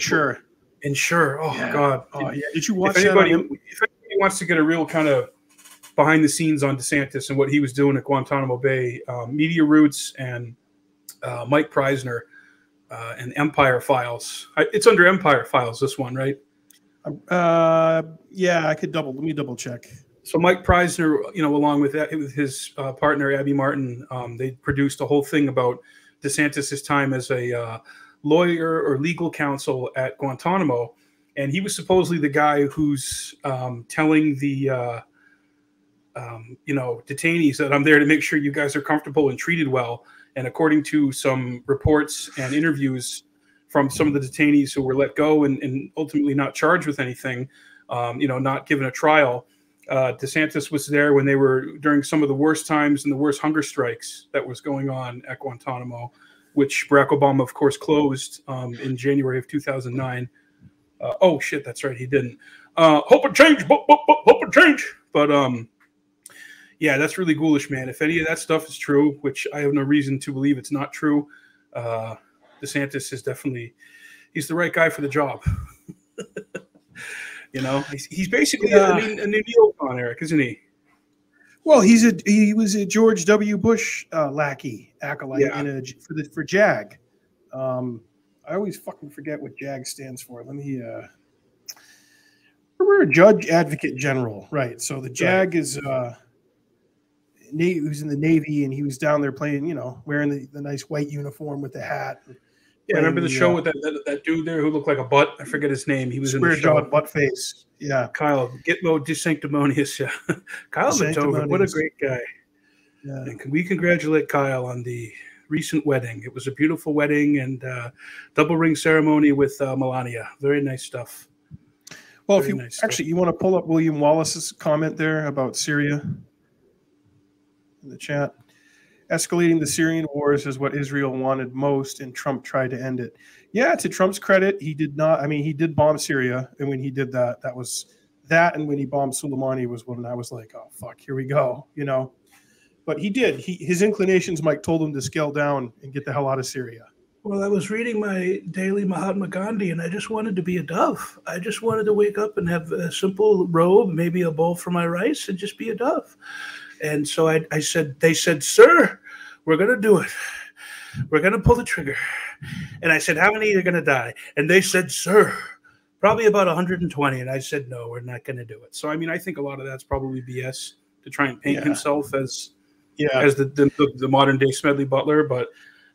ensure. Insure. Oh Yeah. God. Oh yeah. Did you watch if anybody, if anybody wants to get a real kind of behind the scenes on DeSantis and what he was doing at Guantanamo Bay, um, Media Roots and uh, Mike Prysner uh, and Empire Files. I, it's under Empire Files. This one, right? Uh, yeah, I could double. Let me double check. So Mike Prysner, you know, along with that, with his uh, partner Abby Martin, um, they produced a whole thing about DeSantis's time as a uh, lawyer or legal counsel at Guantanamo, and he was supposedly the guy who's um, telling the uh, um, you know detainees that I'm there to make sure you guys are comfortable and treated well. And according to some reports and interviews from some of the detainees who were let go and, and ultimately not charged with anything, um, you know, not given a trial. Uh, DeSantis was there when they were during some of the worst times and the worst hunger strikes that was going on at Guantanamo, which Barack Obama, of course, closed um, in January of 2009. Uh, oh shit, that's right, he didn't. Uh, hope it change, hope, hope, hope, it change. But um, yeah, that's really ghoulish, man. If any of that stuff is true, which I have no reason to believe it's not true, uh, DeSantis is definitely he's the right guy for the job. you know, he's, he's basically Yeah. a, a new neocon, Eric, isn't he? Well, he's a he was a George W. Bush uh, lackey acolyte Yeah. in a, for the for JAG. Um, I always fucking forget what JAG stands for. Let me. Uh, we're a judge advocate general, right? So the JAG is uh, Na- he was in the Navy and he was down there playing, you know, wearing the, the nice white uniform with the hat. Yeah, remember the show uh, with that, that that dude there who looked like a butt? I forget his name. He was in square the show. butt face. Yeah, Kyle Gitmo DeSanctimonious. Yeah, Kyle Beethoven. What a great guy. yeah. And can we congratulate Kyle on the recent wedding? It was a beautiful wedding and uh, double ring ceremony with uh, Melania. Very nice stuff. Well, if you nice stuff. actually you want to pull up William Wallace's comment there about Syria in the chat. Escalating the Syrian wars is what Israel wanted most, and Trump tried to end it. Yeah, to Trump's credit, he did not. I mean, he did bomb Syria, and when he did that, that was that, and when he bombed Soleimani was when I was like, oh fuck, here we go, you know. But he did. He his inclinations, Mike, told him to scale down and get the hell out of Syria. Well, I was reading my daily Mahatma Gandhi, and I just wanted to be a dove. I just wanted to wake up and have a simple robe, maybe a bowl for my rice, and just be a dove. And so I, I said, they said, sir, we're going to do it. We're going to pull the trigger. And I said, how many are going to die? And they said, sir, probably about 120. And I said, no, we're not going to do it. So I mean, I think a lot of that's probably BS to try and paint Yeah. himself as Yeah, as the the, the, modern day Smedley Butler. But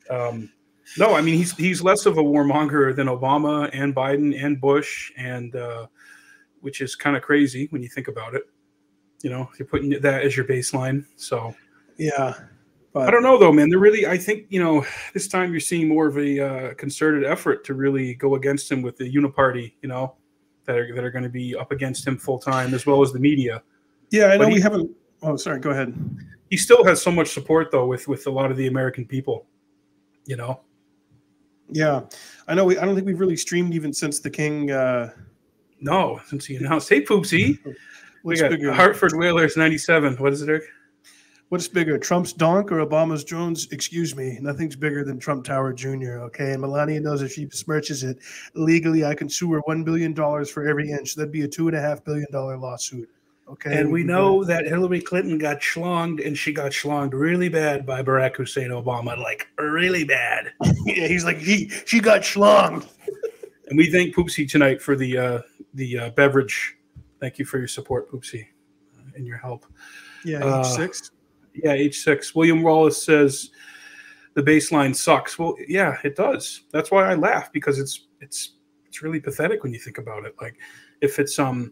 um, no, I mean he's he's less of a warmonger than Obama and Biden and Bush, and uh, which is kind of crazy when you think about it. You know, you're putting that as your baseline. So Yeah. I don't know though, man. They're really. I think you know this time you're seeing more of a uh, concerted effort to really go against him with the uniparty. You know, that are that are going to be up against him full time, as well as the media. Yeah, I know he- we haven't. Oh, sorry. Go ahead. He still has so much support though with with a lot of the American people. You know. Yeah, I know. We, I don't think we've really streamed even since the King. Uh, No, since he announced, hey Poopsie, we got bigger? Hartford Whalers '97. What is it, Eric? What's bigger, Trump's donk or Obama's drones? Excuse me, nothing's bigger than Trump Tower Jr. Okay, and Melania knows if she besmirches it legally, I can sue her one billion dollars for every inch. That'd be a two and a half billion dollar lawsuit. Okay, And we know that Hillary Clinton got schlonged, and she got schlonged really bad by Barack Hussein Obama, like really bad. yeah, he's like he she got schlonged. And we thank Poopsie tonight for the uh, the uh, beverage. Thank you for your support, Poopsie, uh, and your help. Yeah, Uh, H six. Yeah, H6. William Wallace says the baseline sucks. Well, yeah, it does. That's why I laugh because it's it's it's really pathetic when you think about it. Like if it's um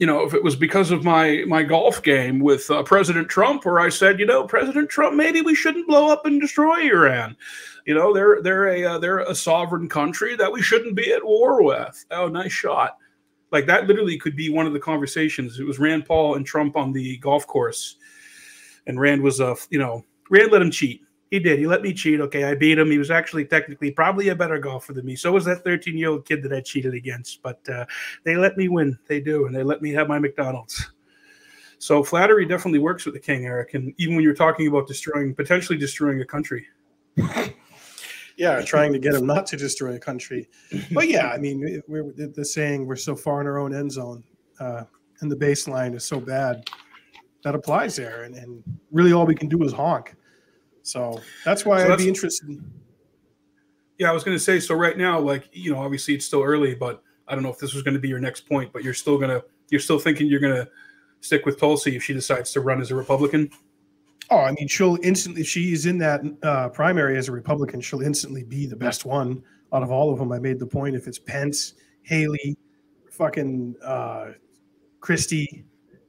you know, if it was because of my my golf game with uh, President Trump, where I said, you know, President Trump, maybe we shouldn't blow up and destroy Iran. You know, they're they're a uh, they're a sovereign country that we shouldn't be at war with. Oh, nice shot. Like that literally could be one of the conversations. It was Rand Paul and Trump on the golf course, and Rand was uh, you know, Rand let him cheat. He did. He let me cheat. Okay, I beat him. He was actually technically probably a better golfer than me. So was that 13 year old kid that I cheated against. But uh, they let me win. They do, and they let me have my McDonald's. So flattery definitely works with the king, Eric. And even when you're talking about destroying, potentially destroying a country. Yeah, trying to get him not to destroy a country. But yeah, I mean, we're the the saying we're so far in our own end zone, uh, and the baseline is so bad that applies there, and, and really all we can do is honk. So that's why So I'd be interested. Yeah, I was going to say. So right now, like you know, obviously it's still early, but I don't know if this was going to be your next point. But you're still gonna, you're still thinking you're going to stick with Tulsi if she decides to run as a Republican. Oh, I mean, she'll instantly, if she's in that uh, primary as a Republican, she'll instantly be the best one out of all of them. I made the point if it's Pence, Haley, fucking uh, Christie,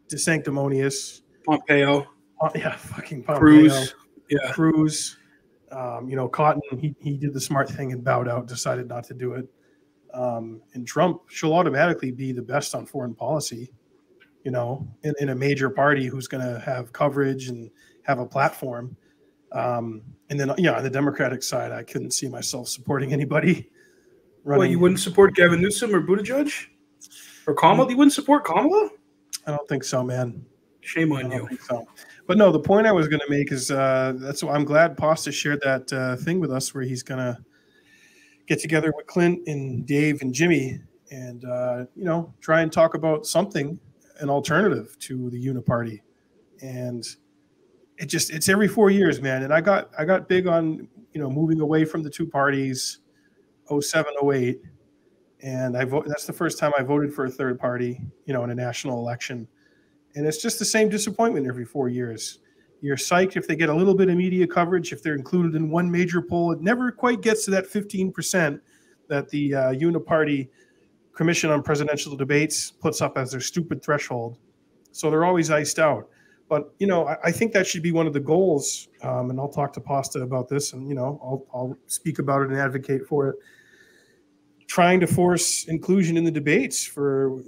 DeSanctimonious, Pompeo, uh, yeah, fucking Pompeo, Cruz, yeah, Cruz, um, you know, Cotton, he, he did the smart thing and bowed out, decided not to do it. Um, and Trump, she'll automatically be the best on foreign policy, you know, in, in a major party who's going to have coverage and have a platform. Um, and then, yeah, on the Democratic side, I couldn't see myself supporting anybody. Well, you wouldn't support Gavin Newsom or Buttigieg or Kamala? You wouldn't support Kamala? I don't think so, man. Shame on you. so. But no, the point I was going to make is uh, that's why I'm glad Pasta shared that uh, thing with us where he's going to get together with Clint and Dave and Jimmy and, uh, you know, try and talk about something, an alternative to the Uniparty. And it just, it's every four years, man. And I got, I got big on, you know, moving away from the two parties, 07, 08. And I vote, that's the first time I voted for a third party, you know, in a national election and it's just the same disappointment every four years. You're psyched if they get a little bit of media coverage, if they're included in one major poll. It never quite gets to that 15% that the uh, Uniparty Commission on Presidential Debates puts up as their stupid threshold. So they're always iced out. But you know, I, I think that should be one of the goals. Um, and I'll talk to Pasta about this, and you know, I'll, I'll speak about it and advocate for it. Trying to force inclusion in the debates for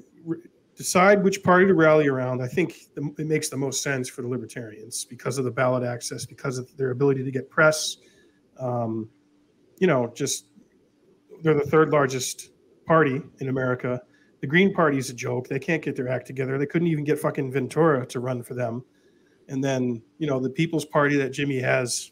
decide which party to rally around. I think it makes the most sense for the libertarians because of the ballot access, because of their ability to get press. Um, you know, just they're the third largest party in America. The Green Party is a joke. They can't get their act together. They couldn't even get fucking Ventura to run for them. And then, you know, the People's Party that Jimmy has,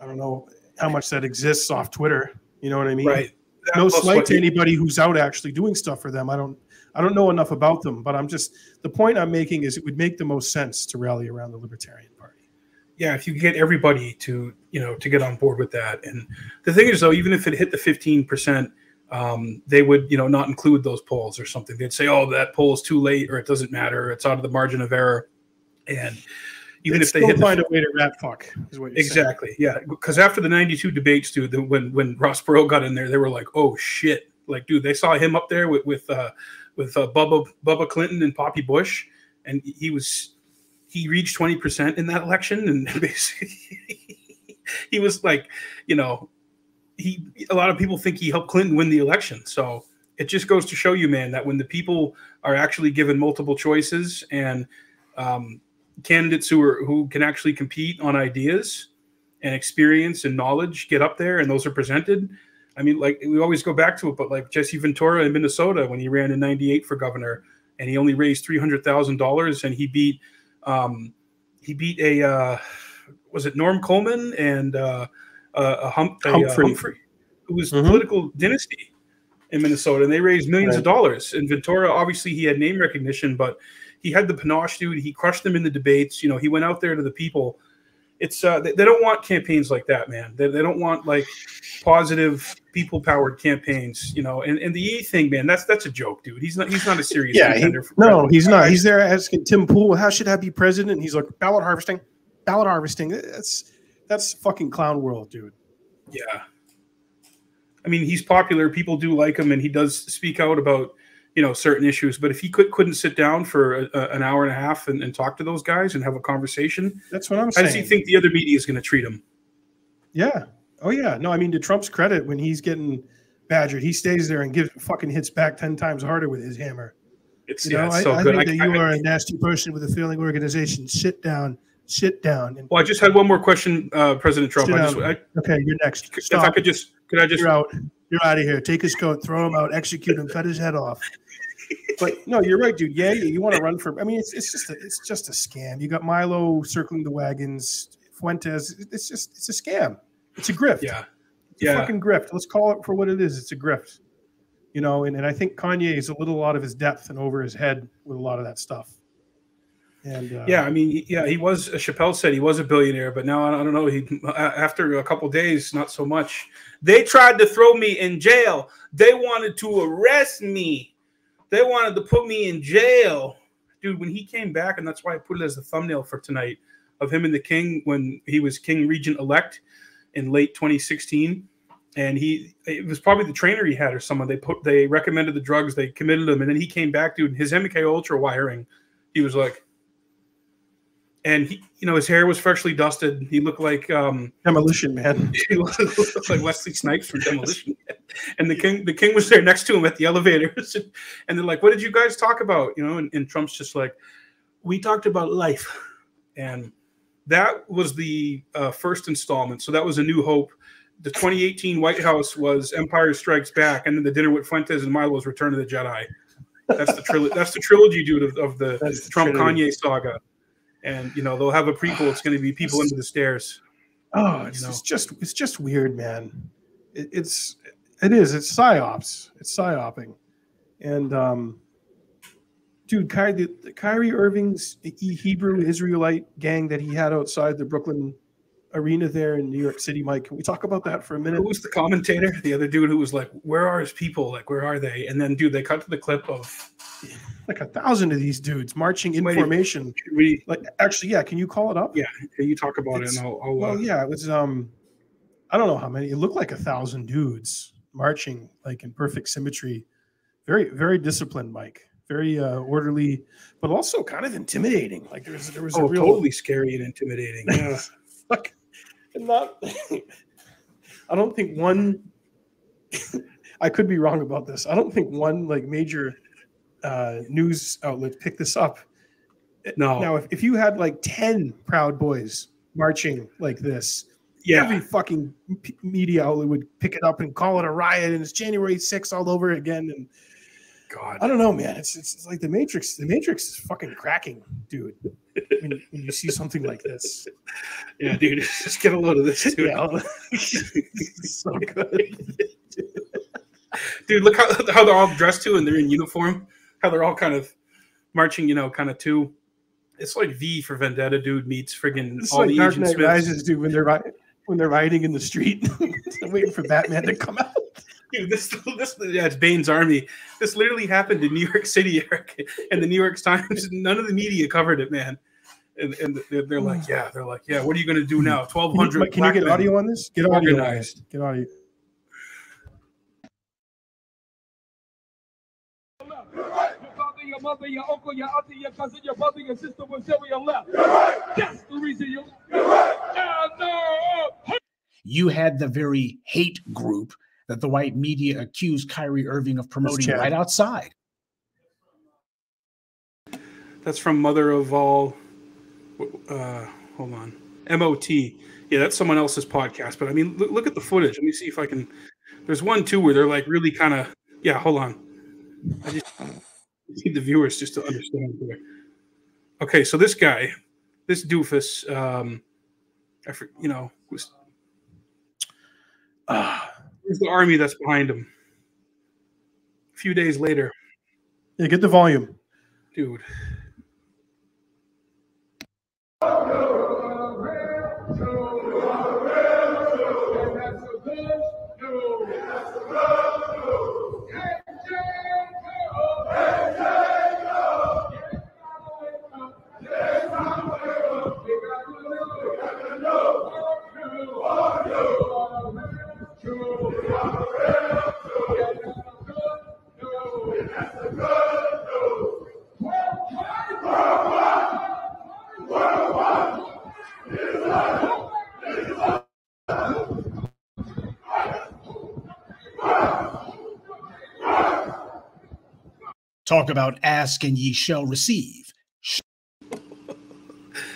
I don't know how much that exists off Twitter. You know what I mean? Right. No slight to anybody who's out actually doing stuff for them. I don't I don't know enough about them, but I'm just the point I'm making is it would make the most sense to rally around the Libertarian Party. yeah, if you get everybody to you know to get on board with that, and the thing is though, even if it hit the fifteen percent, um, they would you know not include those polls or something. They'd say, oh, that poll is too late, or it doesn't matter, it's out of the margin of error, and even They'd if they hit the find a way to rat fuck, is what you're saying. Exactly. Yeah. Because after the 92 debates, dude, the, when when Ross Perot got in there, they were like, oh shit. Like, dude, they saw him up there with with uh with uh, Bubba Bubba Clinton and Poppy Bush. and he was he reached twenty percent in that election, and basically he was like, you know, he a lot of people think he helped Clinton win the election. So it just goes to show you, man, that when the people are actually given multiple choices and um, candidates who are who can actually compete on ideas and experience and knowledge get up there and those are presented. I mean, like we always go back to it, but like Jesse Ventura in Minnesota when he ran in '98 for governor, and he only raised three hundred thousand dollars, and he beat um, he beat a uh, was it Norm Coleman and uh, a, hump, a Humphrey. Humphrey, who was Mhm. political dynasty in Minnesota, and they raised millions of dollars. And Ventura, obviously, he had name recognition, but he had the panache, dude. He crushed them in the debates. You know, he went out there to the people. It's uh, they, they don't want campaigns like that, man. They, they don't want like positive, people powered campaigns. You know, and, and the E thing, man, that's that's a joke, dude. He's not he's not a serious Yeah, he, no, he's not. He's there asking Tim Pool, "How should I be president?" And he's like, "Ballot harvesting, ballot harvesting." That's that's fucking clown world, dude. Yeah. I mean, he's popular. People do like him, and he does speak out about you know certain issues. But if he could couldn't sit down for a, a- an hour and a half and, and talk to those guys and have a conversation, That's what I'm how saying. How does he think the other media is going to treat him? Yeah. Oh yeah. No, I mean to Trump's credit, when he's getting badgered, he stays there and gives fucking hits back ten times harder with his hammer. It's You know, yeah, it's I, so I good. think I- that you I- are a nasty person with a failing organization. Sit down. Sit down. And well, I just had one more question, uh, President Trump. I just. I, okay, you're next. if I could just, could I just? You're out. You're out of here. Take his coat, throw him out, execute him, cut his head off. But no, you're right, dude. Yeah, you, want to run for? I mean, it's, it's just a, it's just a scam. You got Milo circling the wagons, Fuentes. It's just it's a scam. It's a grift. Yeah, It's a yeah. fucking grift. Let's call it for what it is. It's a grift. You know, and, and I think Kanye is a little out of his depth and over his head with a lot of that stuff. And uh, Yeah, I mean, yeah, he was. Chappelle said he was a billionaire, but now I don't know. He after a couple days, not so much. They tried to throw me in jail. They wanted to arrest me. They wanted to put me in jail, dude. When he came back, and that's why I put it as the thumbnail for tonight of him and the king when he was king regent elect in late 2016. And he, it was probably the trainer he had or someone. They put, they recommended the drugs, they committed him, and then he came back, dude. His MK Ultra wiring, he was like, and he, you know, his hair was freshly dusted. He looked like um, demolition man. he looked like Wesley Snipes from Demolition. Man. And the king, the king was there next to him at the elevators, and they're like, "What did you guys talk about?" You know, and, and Trump's just like, "We talked about life," and that was the uh, first installment. So that was a New Hope. The 2018 White House was Empire Strikes Back, and then the dinner with Fuentes and Milo's Return of the Jedi. That's the trilogy. that's the trilogy, dude, of, of the the Trump. Kanye saga. And you know they'll have a prequel. It's going to be People Under the Stairs. Oh, it's, You know. it's just it's just weird, man. It, it's it is it's psyops. It's psyoping, and um, dude, Ky, the, the Kyrie Irving's Hebrew Israelite gang that he had outside the Brooklyn arena there in New York City. Mike, can we talk about that for a minute? Who was the commentator? The other dude who was like, "Where are his people? Like, where are they?" And then, dude, they cut to the clip of Like a thousand of these dudes marching in Wait, formation. We? Like, actually, yeah. Can you call it up? Yeah, you talk about It's- it, and I'll. I'll Well, uh, yeah, it was. Um, I don't know how many. It looked like a thousand dudes marching, like in perfect symmetry. Very, very disciplined, Mike. Very uh, orderly, but also kind of intimidating. Like there was, there was a oh, real. totally scary and intimidating. Yeah. Fuck. And not. I don't think one. I could be wrong about this. I don't think one like major uh, news outlet pick this up. No. Now, if, if you had like ten Proud Boys marching like this, Yeah. every fucking media outlet would pick it up and call it a riot, and it's January 6th all over again. And God. I don't know, man. It's, it's it's like the Matrix. The Matrix is fucking cracking, dude. When, when you see something like this, Yeah, dude, just get a load of this, dude. yeah, so good. Dude, look how, how they're all dressed too, and they're in uniform. How they're all kind of marching, you know, kind of too. It's like V for Vendetta, dude meets friggin' It's all like the Dark Agent Knight Smiths. Rises, dude. When they're when they're riding in the street, waiting for Batman to come out. Dude, this, this, yeah, it's Bane's Army. This literally happened in New York City, Eric, and the New York Times. None of the media covered it, man. And, and they're, they're like, yeah, they're like, yeah. What are you going to do now? Twelve hundred. Can you, get audio on this? Get audio. on Organized. Get audio. Your mother, your uncle, your auntie, your cousin, your brother, your sister was there when you left. That's the reason you. Yeah, no. You had the very hate group that the white media accused Kyrie Irving of promoting right outside. That's from Mother of All. Uh, hold on. MOT. Yeah, that's someone else's podcast. But I mean, look, look at the footage. Let me see if I can. There's one too where they're like really kind of. Yeah, hold on. I just need the viewers just to understand here. Okay, so this guy, this doofus, um, I for, you know, was. Uh, there's the army that's behind him. A few days later, Yeah, get the volume. dude. Talk about ask and ye shall receive.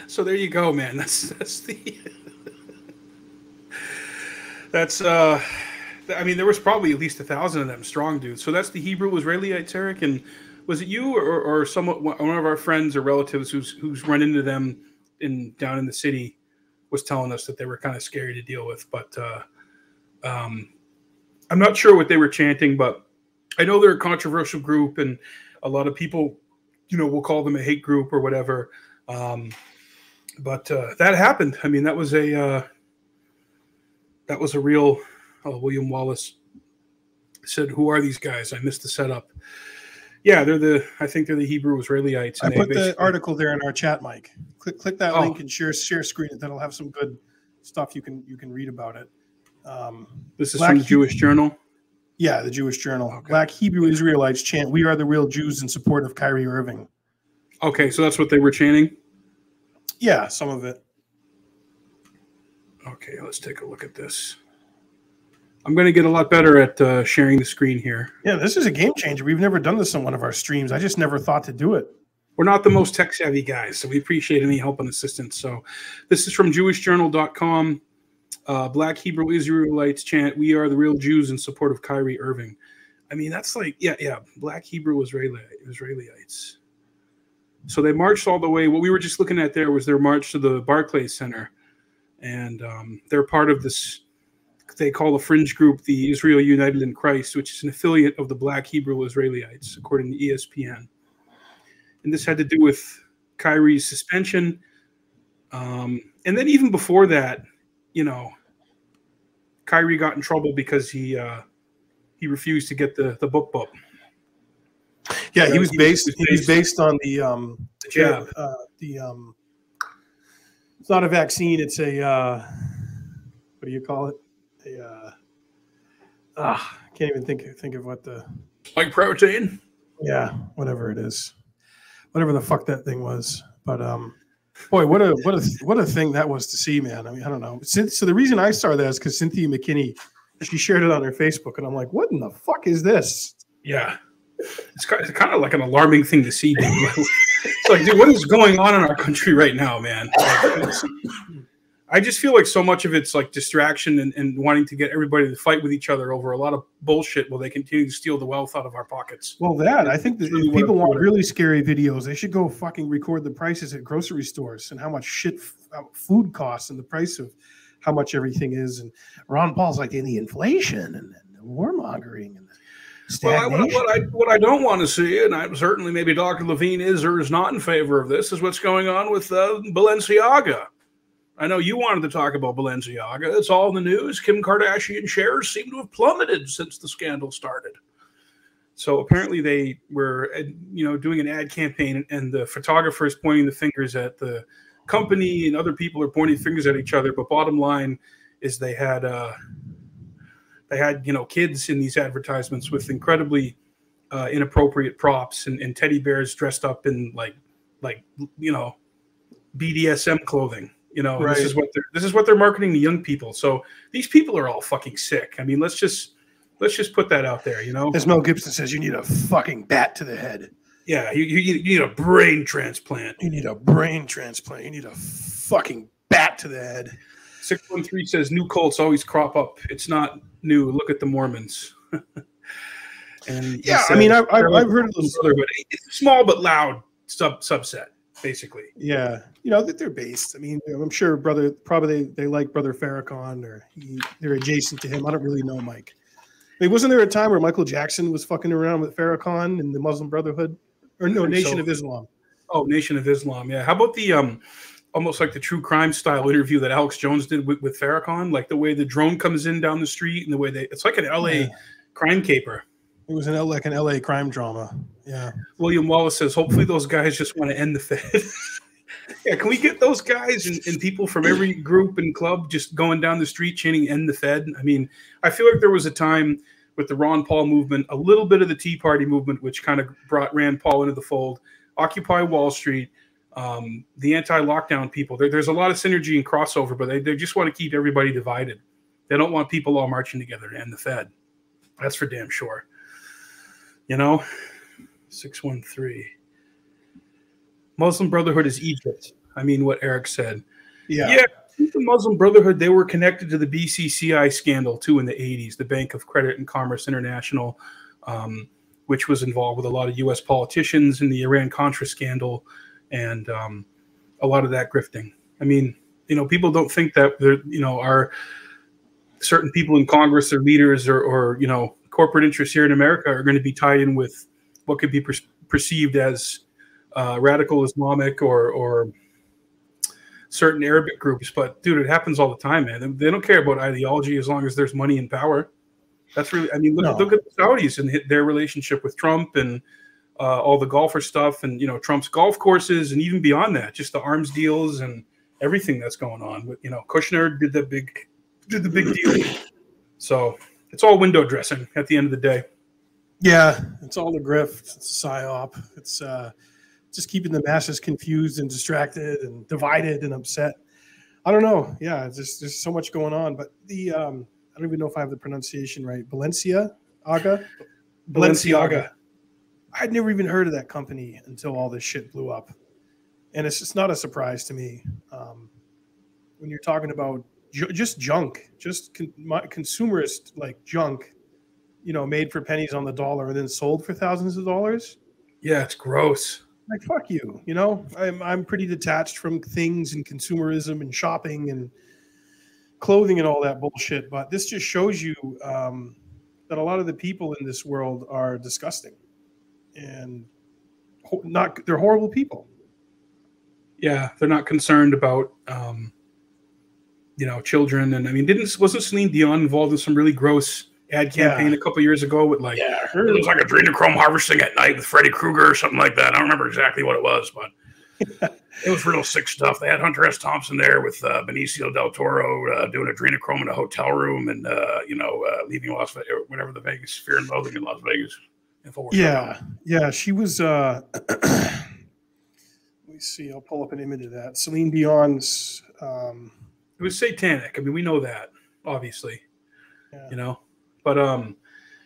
So there you go, man. That's that's the that's uh I mean there was probably at least a thousand of them strong dudes. So that's the Hebrew Israelites, Eric. And was it you or, or somewhat one of our friends or relatives who's who's run into them in down in the city was telling us that they were kind of scary to deal with. But uh um I'm not sure what they were chanting, but I know they're a controversial group and a lot of people, you know, will call them a hate group or whatever. Um, but uh, that happened. I mean, that was a uh, that was a real. Oh, William Wallace said, "Who are these guys?" I missed the setup. Yeah, they're the. I think they're the Hebrew Israelites. I put the article there in our chat, Mike. Click click that Oh. link and share share screen. That'll have some good stuff you can you can read about it. Um, This is Black from the He- Jewish Journal. Yeah, the Jewish Journal. Black Hebrew Israelites chant, "We are the real Jews" in support of Kyrie Irving. Okay, so that's what they were chanting. Yeah, some of it. Okay, let's take a look at this. I'm going to get a lot better at uh, sharing the screen here. Yeah, this is a game changer. We've never done this on one of our streams. I just never thought to do it. We're not the most tech savvy guys, so we appreciate any help and assistance. So, this is from JewishJournal.com. Uh, Black Hebrew Israelites chant, "We are the real Jews" in support of Kyrie Irving. I mean, that's like, yeah, yeah. Black Hebrew Israeli Israelites. So they marched all the way. What we were just looking at there was their march to the Barclays Center, and um, they're part of this. They call a fringe group the Israel United in Christ, which is an affiliate of the Black Hebrew Israelites, according to ESPN and this had to do with Kyrie's suspension. Um, and then even before that, you know, Kyrie got in trouble because he uh, he refused to get the the book book. Yeah, he was he was- based. he was based- based on the um, The jab. uh, the um. It's not a vaccine. It's a uh, what do you call it? A uh, ah, I can't even think think of what the Like protein. yeah, whatever it is, whatever the fuck that thing was. But um, boy, what a what a what a thing that was to see, man. I mean, I don't know. So the reason I saw that is because Cynthia McKinney, she shared it on her Facebook, and I'm like, what in the fuck is this? Yeah, it's kind, of like an alarming thing to see. Dude. it's like, dude, what is going on in our country right now, man? Like, I just feel like so much of it's like distraction and, and wanting to get everybody to fight with each other over a lot of bullshit while they continue to steal the wealth out of our pockets. Well, that I think that really if people want really scary videos, they should go fucking record the prices at grocery stores and how much shit how food costs and the price of how much everything is. And Ron Paul's like in the inflation and, and the warmongering and the Well, I, what, what I what I don't want to see, and I'm certainly maybe Dr. Levine is or is not in favor of this, is what's going on with uh, Balenciaga. I know you wanted to talk about Balenciaga. It's all in the news. Kim Kardashian shares seem to have plummeted since the scandal started. So apparently they were, uh, you know, doing an ad campaign, and the photographer is pointing the fingers at the company, and other people are pointing fingers at each other. But bottom line is they had uh, they had you know kids in these advertisements with incredibly uh, inappropriate props and, and teddy bears dressed up in like like you know BDSM clothing. You know, Right. this is what they're this is what they're marketing to young people. So these people are all fucking sick. I mean, let's just let's just put that out there. You know, As Mel Gibson says, you need a fucking bat to the head. yeah, you, you, you need a brain transplant. You need a brain transplant. You need a fucking bat to the head. Six one three says new cults always crop up. It's not new. Look at the Mormons. and Yeah, I mean, I've- I've- I've heard of those- Brotherhood." It's a small but loud sub subset, basically. Yeah, you know that they're based. I mean, I'm sure brother probably they, they like brother Farrakhan or he, they're adjacent to him. I don't really know Mike. I mean, wasn't there a time where Michael Jackson was fucking around with Farrakhan and the Muslim Brotherhood, or no Nation so. of Islam? Oh, Nation of Islam. Yeah. How about the um, almost like the true crime style interview that Alex Jones did with, with Farrakhan? Like the way the drone comes in down the street and the way they it's like an LA Yeah. crime caper. It was an L, like an LA crime drama. Yeah, William Wallace says, hopefully those guys just want to end the Fed. yeah, can we get those guys and, and people from every group and club just going down the street chanting end the Fed? I mean, I feel like there was a time with the Ron Paul movement, a little bit of the Tea Party movement, which kind of brought Rand Paul into the fold, Occupy Wall Street, um, the anti-lockdown people. There, there's a lot of synergy and crossover, but they, they just want to keep everybody divided. They don't want people all marching together to end the Fed. That's for damn sure. You know, 613. Muslim Brotherhood is Egypt. I mean, what Eric said. yeah, Yeah, the Muslim Brotherhood, they were connected to the BCCI scandal too in the 80s, the Bank of Credit and Commerce International, um, which was involved with a lot of U.S. politicians in the Iran Contra scandal and um, a lot of that grifting. I mean, you know, people don't think that there, you know, are certain people in Congress or leaders or, or you know, corporate interests here in America are going to be tied in with what could be per- perceived as uh, radical Islamic or or certain Arabic groups. But dude, it happens all the time, man. They, don't care about ideology as long as there's money and power. That's really, I mean, look, No. look at the Saudis and their relationship with Trump and uh, all the golfer stuff and you know Trump's golf courses and even beyond that, just the arms deals and everything that's going on. With you know, Kushner did the big did the big deal. So it's all window dressing at the end of the day. yeah. It's all the grift. It's a psyop. It's uh, just keeping the masses confused and distracted and divided and upset. I don't know. Yeah, just there's so much going on. But the um, I don't even know if I have the pronunciation right. Valencia Aga, Balenciaga. I'd never even heard of that company until all this shit blew up, and it's just not a surprise to me. Um, when you're talking about ju- just junk, just con- my, consumerist like junk, you know, made for pennies on the dollar and then sold for thousands of dollars. Yeah, it's gross. Like fuck you, you know. I'm I'm pretty detached from things and consumerism and shopping and clothing and all that bullshit. But this just shows you um, that a lot of the people in this world are disgusting and ho- not they're horrible people. yeah, they're not concerned about um, you know children, and I mean, didn't wasn't Celine Dion involved in some really gross ad campaign Yeah. a couple years ago with like Yeah, it was like adrenochrome harvesting at night with Freddy Krueger or something like that. I don't remember exactly what it was, but it was real sick stuff. They had Hunter S. Thompson there with uh, Benicio del Toro uh, doing adrenochrome in a hotel room, and uh, you know, uh, leaving Las Vegas, whatever the Vegas Fear and Loathing in Las Vegas. Yeah, yeah, she was. uh Let me see. I'll pull up an image of that. Celine Dion's. Um, it was satanic. I mean, we know that, obviously. Yeah. You know, but um,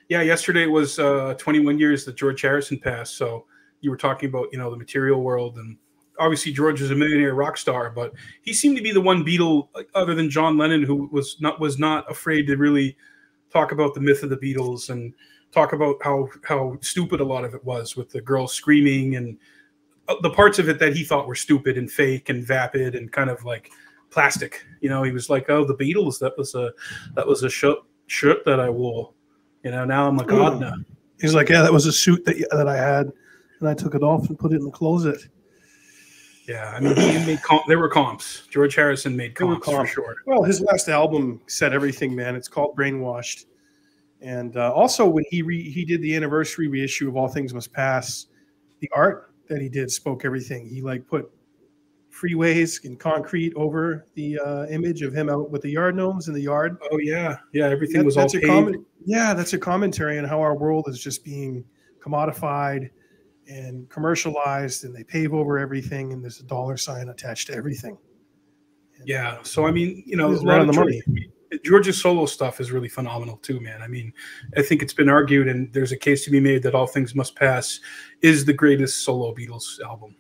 yeah. Yesterday was uh 21 years that George Harrison passed. So you were talking about you know the material world, and obviously George was a millionaire rock star, but he seemed to be the one Beatle other than John Lennon who was not was not afraid to really talk about the myth of the Beatles and talk about how how stupid a lot of it was with the girls screaming and uh, the parts of it that he thought were stupid and fake and vapid and kind of like plastic. You know, he was like, "Oh, the Beatles. That was a that was a shirt shirt that I wore. You know, now I'm a gardener. now." he's like, yeah, that was a suit that that I had, and I took it off and put it in the closet. Yeah, I mean, he made comp- there were comps. George Harrison made They were comps for sure. Well, his last album said everything, man. It's called Brainwashed, and uh, also when he re- he did the anniversary reissue of All Things Must Pass, the art that he did spoke everything. He like put freeways and concrete over the uh, image of him out with the yard gnomes in the yard. Oh yeah, yeah. Everything That- was all that's a paved. comment. Yeah, that's a commentary on how our world is just being commodified and commercialized, and they pave over everything, and there's a dollar sign attached to everything. Yeah. So I mean, you know, a lot of the George, George's solo stuff is really phenomenal too, man. I mean, I think it's been argued, and there's a case to be made that "All Things Must Pass" is the greatest solo Beatles album.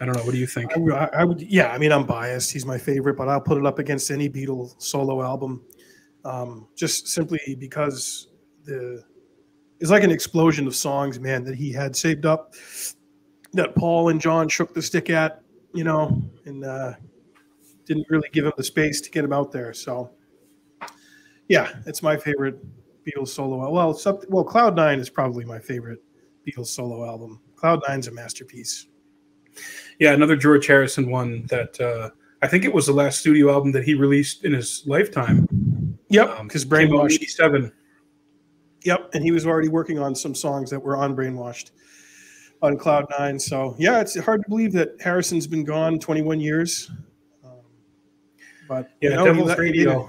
I don't know. What do you think? I, I, would, yeah. I mean, I'm biased. He's my favorite, but I'll put it up against any Beatle solo album, um, just simply because the it's like an explosion of songs, man, that he had saved up, that Paul and John shook the stick at, you know, and uh, didn't really give him the space to get him out there. So, yeah, it's my favorite Beatles solo. Well, well, Cloud Nine is probably my favorite Beatles solo album. Cloud Nine's a masterpiece. Yeah, another George Harrison one that uh, I think it was the last studio album that he released in his lifetime. Yep, because Um, Brainwashed. '87. Yep, and he was already working on some songs that were on Brainwashed on Cloud Nine. So yeah, it's hard to believe that Harrison's been gone 21 years. Um, but Yeah, you know, Devil's he Radio.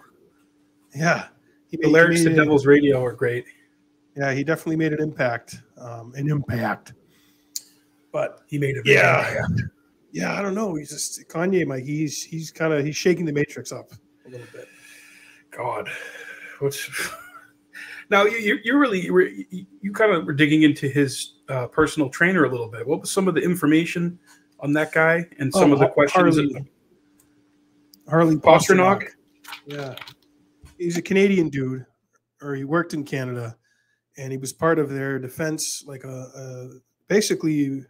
it- yeah, he The made- lyrics to Devil's Radio are great. Yeah, he definitely made an impact. Um, an impact. But he made a big yeah, yeah. I don't know. He's just Kanye, Mike. He's he's kind of he's shaking the Matrix up a little bit. God, what's now you you- you're really you, were- you, you kind of were digging into his uh, personal trainer a little bit. What was some of the information on that guy and some Oh, of the questions? Harley- Harley Pasternak? Pasternak. Yeah, he's a Canadian dude, or he worked in Canada, and he was part of their defense, like a, a basically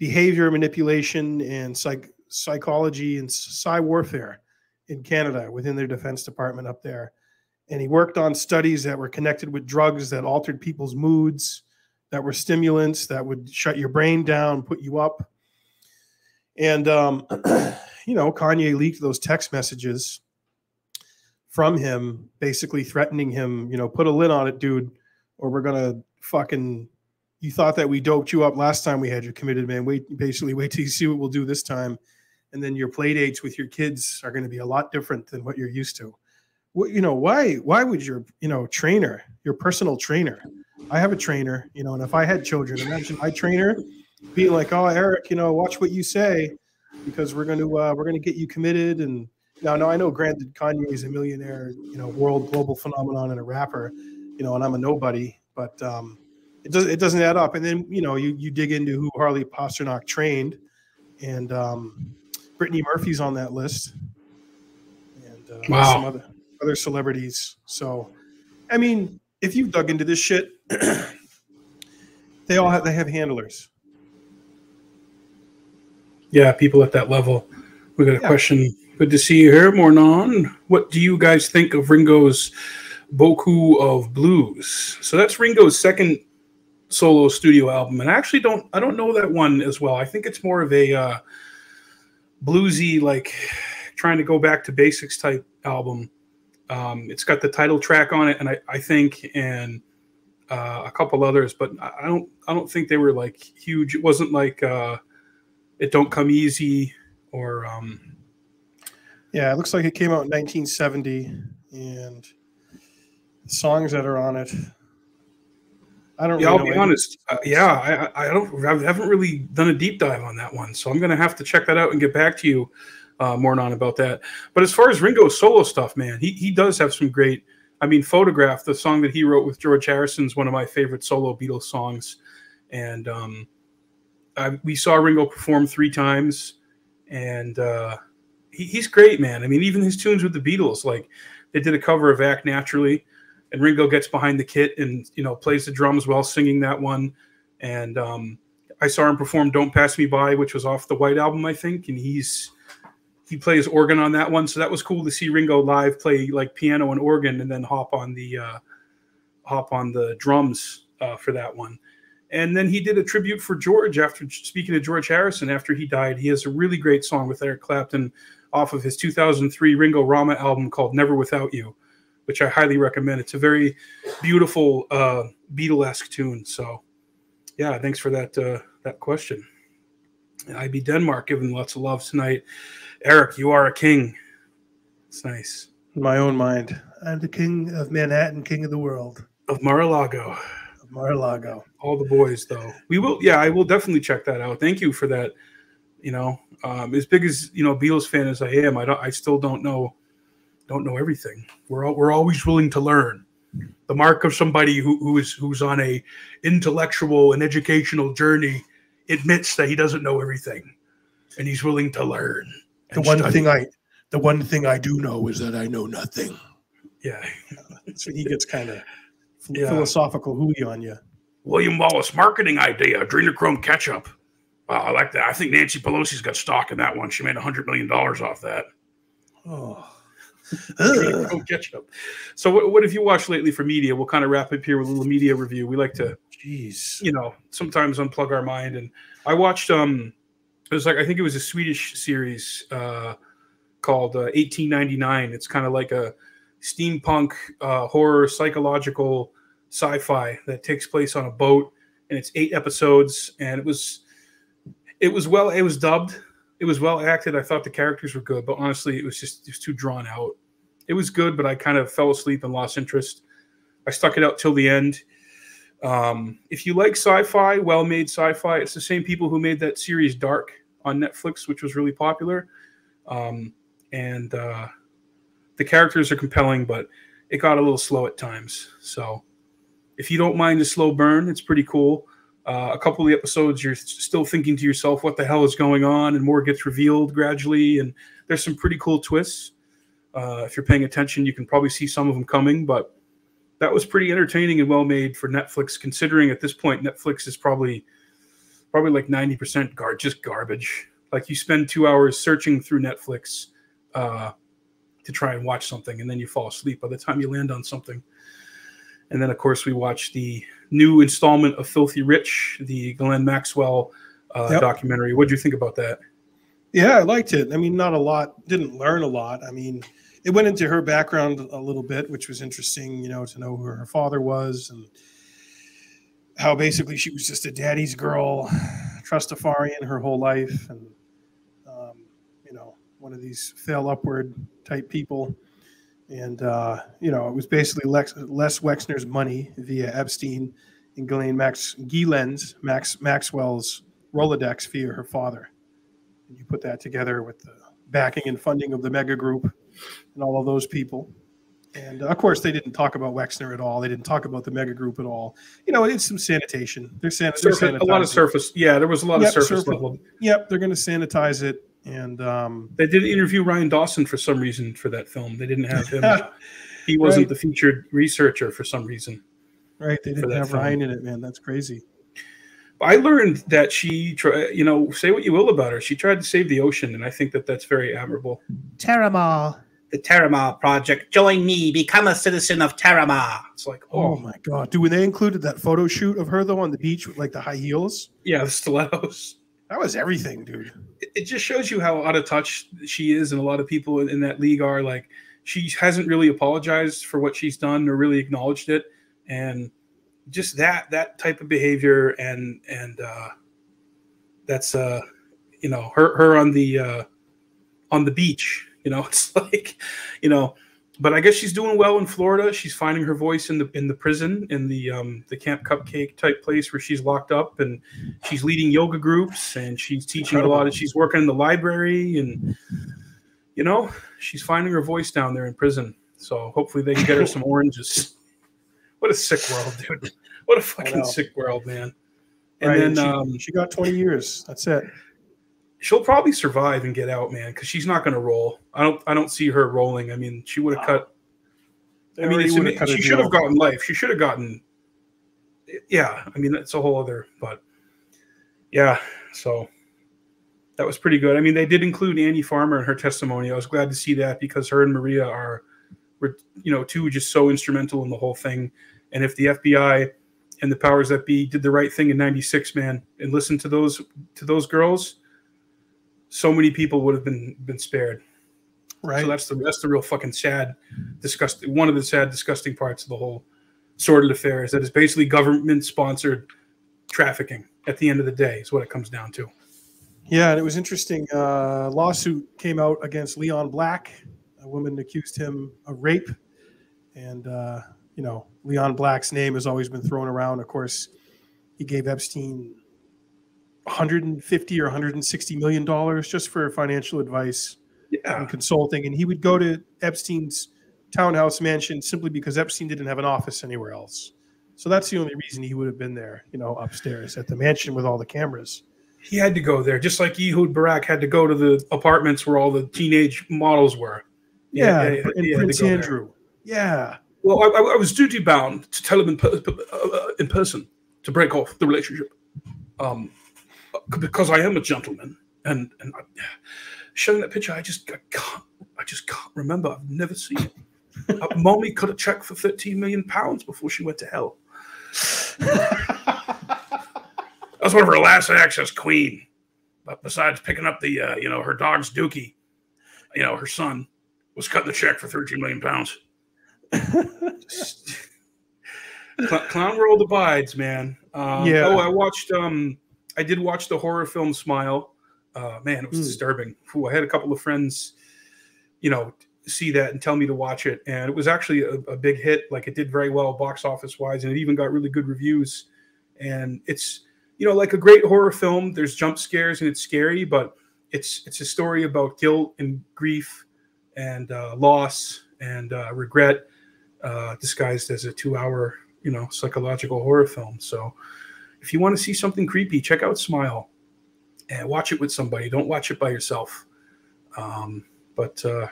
behavior manipulation and psych psychology and psi warfare in Canada within their defense department up there. And he worked on studies that were connected with drugs that altered people's moods, that were stimulants that would shut your brain down, put you up. And um, you know, Kanye leaked those text messages from him, basically threatening him, you know, put a lid on it, dude, or we're gonna fucking. You thought that we doped you up last time we had you committed, man. Wait, basically, wait till you see what we'll do this time, and then your play dates with your kids are going to be a lot different than what you're used to. What you know? Why? Why would your you know trainer, your personal trainer? I have a trainer, you know, and if I had children, imagine my trainer being like, "Oh, Eric, you know, watch what you say, because we're going to uh, we're going to get you committed." And now, no, I know, granted, Kanye is a millionaire, you know, world global phenomenon and a rapper, you know, and I'm a nobody, but um, it does it doesn't add up. And then you know, you you dig into who Harley Pasternak trained, and um, Brittany Murphy's on that list, and uh, Wow. some other other celebrities. So, I mean, if you've dug into this shit, they all have they have handlers. Yeah, people at that level. We got a Yeah. question. Good to see you here, Mornon. What do you guys think of Ringo's Beaucoups of Blues? So that's Ringo's second solo studio album, and I actually don't I don't know that one as well. I think it's more of a uh, bluesy, like trying to go back to basics type album. Um, it's got the title track on it, and I, I think and uh, a couple others, but I don't I don't think they were like huge. It wasn't like uh, it don't come easy or um, Yeah, it looks like it came out in 1970, and songs that are on it. I don't. yeah, really I'll be honest. Uh, yeah, I, I don't. I haven't really done a deep dive on that one, so I'm gonna have to check that out and get back to you uh, more on about that. But as far as Ringo's solo stuff, man, he he does have some great. I mean, "Photograph," the song that he wrote with George Harrison, is one of my favorite solo Beatles songs, and um, I, we saw Ringo perform three times, and uh, he, he's great, man. I mean, even his tunes with the Beatles, like they did a cover of "Act Naturally." And Ringo gets behind the kit and you know plays the drums while singing that one. And um, I saw him perform "Don't Pass Me By," which was off the White Album, I think, and he's he plays organ on that one. So that was cool to see Ringo live play like piano and organ, and then hop on the uh, hop on the drums uh, for that one. And then he did a tribute for George after speaking to George Harrison after he died. He has a really great song with Eric Clapton off of his 2003 Ringorama album called "Never Without You." Which I highly recommend. It's a very beautiful uh, Beatle-esque tune. So, yeah, thanks for that uh, that question. IB Denmark giving lots of love tonight. Eric, you are a king. It's nice. In my own mind, I'm the king of Manhattan, king of the world. Of Mar-a-Lago. Of Mar-a-Lago. All the boys, though. We will. Yeah, I will definitely check that out. Thank you for that. You know, um, as big as you know, Beatles fan as I am, I don't. I still don't know. Don't know everything. We're all, we're always willing to learn. The mark of somebody who, who is who's on a intellectual and educational journey admits that he doesn't know everything, and he's willing to learn. The one study. thing I, the one thing I do know is that I know nothing. Yeah. So he gets kind of Yeah. philosophical hooey on you. William Wallace marketing idea, adrenochrome ketchup. Wow, I like that. I think Nancy Pelosi's got stock in that one. She made a hundred million dollars off that. Oh, Ketchup. So, what, what have you watched lately for media? We'll kind of wrap up here with a little media review. We like to, jeez, you know, sometimes unplug our mind. And I watched, um, it was like I think it was a Swedish series uh, called uh, 1899. It's kind of like a steampunk uh, horror psychological sci-fi that takes place on a boat, and it's eight episodes. And it was, it was well, it was dubbed. It was well acted. I thought the characters were good, but honestly, it was just it was too drawn out. It was good, but I kind of fell asleep and lost interest. I stuck it out till the end. Um, if you like sci-fi, well-made sci-fi, it's the same people who made that series Dark on Netflix, which was really popular. Um, and uh, the characters are compelling, but it got a little slow at times. So if you don't mind the slow burn, it's pretty cool. Uh, a couple of the episodes, you're still thinking to yourself, "What the hell is going on?" And more gets revealed gradually, and there's some pretty cool twists. Uh, if you're paying attention, you can probably see some of them coming, but that was pretty entertaining and well made for Netflix. Considering at this point, Netflix is probably probably like ninety percent gar- just garbage. Like you spend two hours searching through Netflix uh, to try and watch something, and then you fall asleep by the time you land on something. And then, of course, we watched the new installment of Filthy Rich, the Ghislaine Maxwell uh, Yep. documentary. What do you think about that? Yeah, I liked it. I mean, not a lot. Didn't learn a lot. I mean, it went into her background a little bit, which was interesting. You know, to know who her father was and how basically she was just a daddy's girl, trustafarian her whole life, and um, you know, one of these fail upward type people. And uh, you know, it was basically Lex, Les Wexner's money via Epstein and Ghislaine Max Ghislaine's Max Maxwell's Rolodex via her father and you put that together with the backing and funding of the mega group and all of those people. And of course, they didn't talk about Wexner at all. They didn't talk about the mega group at all. You know, it's some sanitation. They're, san- they're Surface, a lot of surface. Yeah, there was a lot Yep, of surface surface- level. Yep, they're going to sanitize it. And um, They did interview Ryan Dawson for some reason for that film. They didn't have him. he wasn't Right. the featured researcher for some reason. right, they didn't have film. Ryan in it, man. That's crazy. I learned that she, try, you know, say what you will about her, she tried to save the ocean, and I think that that's very admirable. Terramar. The Terramar Project. Join me. Become a citizen of Terramar. It's like, Oh, my god, dude! When they included that photo shoot of her though on the beach with like the high heels, yeah, the stilettos. That was everything, dude. It, it just shows you how out of touch she is, and a lot of people in, that league are. Like, she hasn't really apologized for what she's done or really acknowledged it, and just that that type of behavior and and uh, that's uh, you know, her her on the uh, on the beach. You know, it's like, you know, but I guess she's doing well in Florida. She's finding her voice in the in the prison, in the um, the Camp Cupcake type place where she's locked up, and she's leading yoga groups, and she's teaching a lot. Incredible. Of, she's working in the library, and you know, she's finding her voice down there in prison. So hopefully they can get her some oranges. What a sick world, dude! What a fucking sick world, man. And Right, then she, um, she got 20 years. That's it. She'll probably survive and get out, man, because she's not going to roll. I don't. I don't see her rolling. I mean, she would have cut. I mean, it's, cut she should have gotten life. She should have gotten. Yeah, I mean that's a whole other. But yeah, so that was pretty good. I mean, they did include Annie Farmer in her testimony. I was glad to see that because her and Maria are, were you know, two just so instrumental in the whole thing. And if the FBI and the powers that be did the right thing in '96, man, and listened to those to those girls, so many people would have been been spared. Right. So that's the that's the real fucking sad, disgusting. One of the sad, disgusting parts of the whole sordid affair is that it's basically government sponsored trafficking. At the end of the day, is what it comes down to. Yeah, and it was interesting. Uh, lawsuit came out against Leon Black. A woman accused him of rape, and uh, you know, Leon Black's name has always been thrown around. Of course, he gave Epstein 150 or 160 million dollars just for financial advice yeah. and consulting, and he would go to Epstein's townhouse mansion simply because Epstein didn't have an office anywhere else. So that's the only reason he would have been there, you know, upstairs at the mansion with all the cameras. He had to go there, just like Ehud Barak had to go to the apartments where all the teenage models were. Yeah, yeah, and to Prince go there. Andrew. Yeah. Well, I, I- I was duty bound to tell him in, per- uh, in person to break off the relationship, um, because I am a gentleman. And and I, showing that picture, I just I can't I just can't remember. I've never seen it. uh, Mommy cut a check for thirteen million pounds before she went to hell. That's one of her last acts as queen. But besides picking up the uh, you know her dog's dookie, you know her son was cutting the check for thirteen million pounds. Cl- Clown World abides, man. Um, Yeah. Oh, I watched. Um, I did watch the horror film Smile. Uh, man, it was Hmm. disturbing. Ooh, I had a couple of friends, you know, see that and tell me to watch it, and it was actually a, a big hit. Like it did very well box office wise, and it even got really good reviews. And it's you know like a great horror film. There's jump scares and it's scary, but it's it's a story about guilt and grief and uh, loss and uh, regret uh, disguised as a two-hour, you know, psychological horror film. So, if you want to see something creepy, check out Smile and watch it with somebody. Don't watch it by yourself. Um, but uh,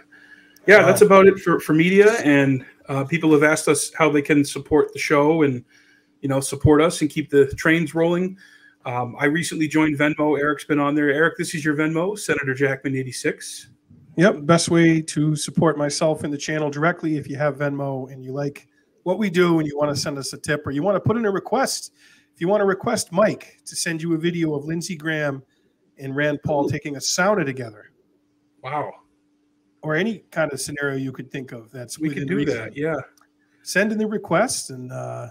yeah, that's about it for for media. And uh, people have asked us how they can support the show and you know support us and keep the trains rolling. Um, I recently joined Venmo. Eric's been on there. Eric, this is your Venmo, Senator Jackman eighty six. Yep. Best way to support myself and the channel directly if you have Venmo and you like what we do and you want to send us a tip or you want to put in a request. If you want to request Mike to send you a video of Lindsey Graham and Rand Paul taking a sauna together Wow, or any kind of scenario you could think of that's we can do reason. that. Yeah. Send in the request and uh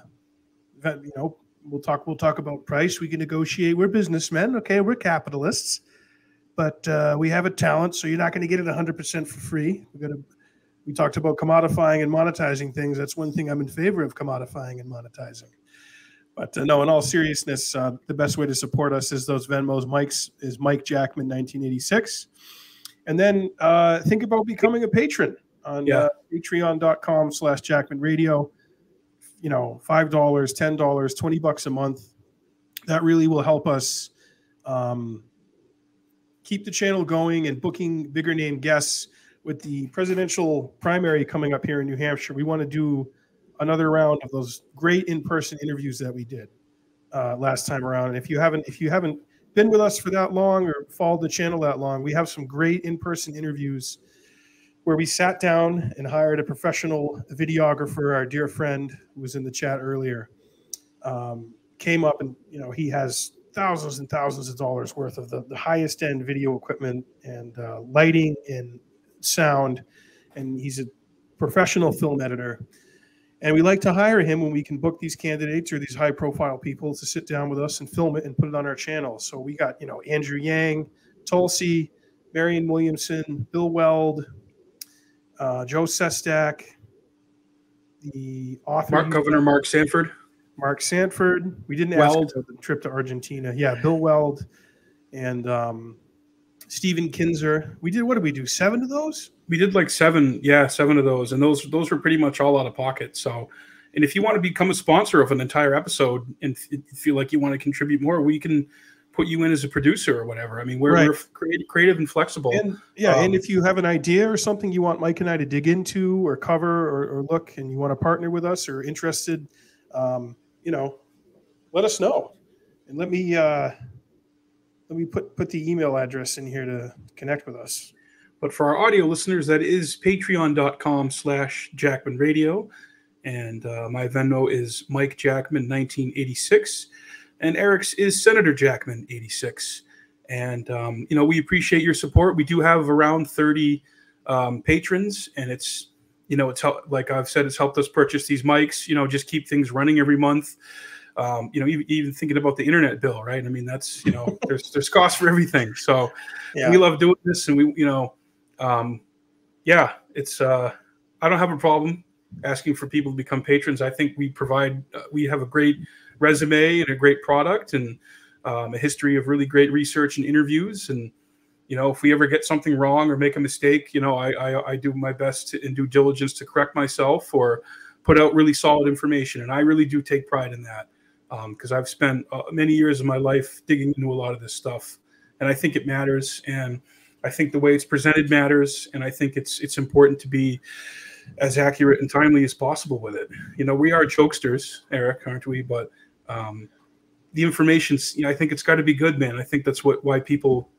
that, you know we'll talk we'll talk about price. We can negotiate. We're businessmen, okay? We're capitalists. But uh, we have a talent, so you're not going to get it 100% for free. We're going to we talked about commodifying and monetizing things. That's one thing I'm in favor of commodifying and monetizing. But uh, no, in all seriousness, uh, the best way to support us is those Venmos. Mike's is Mike Jackman 1986. And then uh, think about becoming a patron on Yeah. uh, patreon.com slash Jackman Radio. You know, $5, $10, 20 bucks a month. That really will help us um, keep the channel going and booking bigger name guests with the presidential primary coming up here in New Hampshire. We want to do another round of those great in-person interviews that we did uh, last time around. And if you haven't, if you haven't been with us for that long or followed the channel that long, we have some great in-person interviews where we sat down and hired a professional videographer. Our dear friend who was in the chat earlier um, came up and you know he has thousands and thousands of dollars worth of the, the highest end video equipment and uh, lighting and sound and he's a professional film editor and we like to hire him when we can book these candidates or these high profile people to sit down with us and film it and put it on our channel so we got you know andrew yang tulsi marion williamson bill weld uh, joe sestak the author Mark Governor Mark Sanford. Mark Sanford. We didn't Weld. ask about the trip to Argentina. Yeah, Bill Weld and um, Stephen Kinzer. We did what did we do? Seven of those? We did like seven, yeah, seven of those, and those those were pretty much all out of pocket. So, and if you want to become a sponsor of an entire episode and feel like you want to contribute more, we can put you in as a producer or whatever. I mean, we're, Right. we're creative, creative and flexible. And yeah, and Um, if you have an idea or something you want Mike and I to dig into or cover or, or look, and you want to partner with us or interested, um, you know, let us know, and let me uh, let me put put the email address in here to connect with us. But for our audio listeners, that is patreon.com slash Jackman Radio. And uh, my Venmo is Mike Jackman 1986. And Eric's is Senator Jackman 86. And, um, you know, we appreciate your support. We do have around 30 um, patrons, and it's, you know, it's helped, like I've said, it's helped us purchase these mics, you know, just keep things running every month. Um, you know, even, even thinking about the internet bill, right? I mean, that's, you know, there's, there's costs for everything. So Yeah. we love doing this and we, you know, um, yeah, it's, uh, I don't have a problem asking for people to become patrons. I think we provide, uh, we have a great resume and a great product and um, a history of really great research and interviews. And, you know, if we ever get something wrong or make a mistake, you know, I, I, I do my best to, in due diligence to correct myself or put out really solid information. And I really do take pride in that because um, I've spent uh, many years of my life digging into a lot of this stuff. And I think it matters. And I think the way it's presented matters. And I think it's, it's important to be, as accurate and timely as possible with it. You know, we are jokesters, Eric, aren't we? But um, the information's, you know, I think it's got to be good, man. I think that's what why people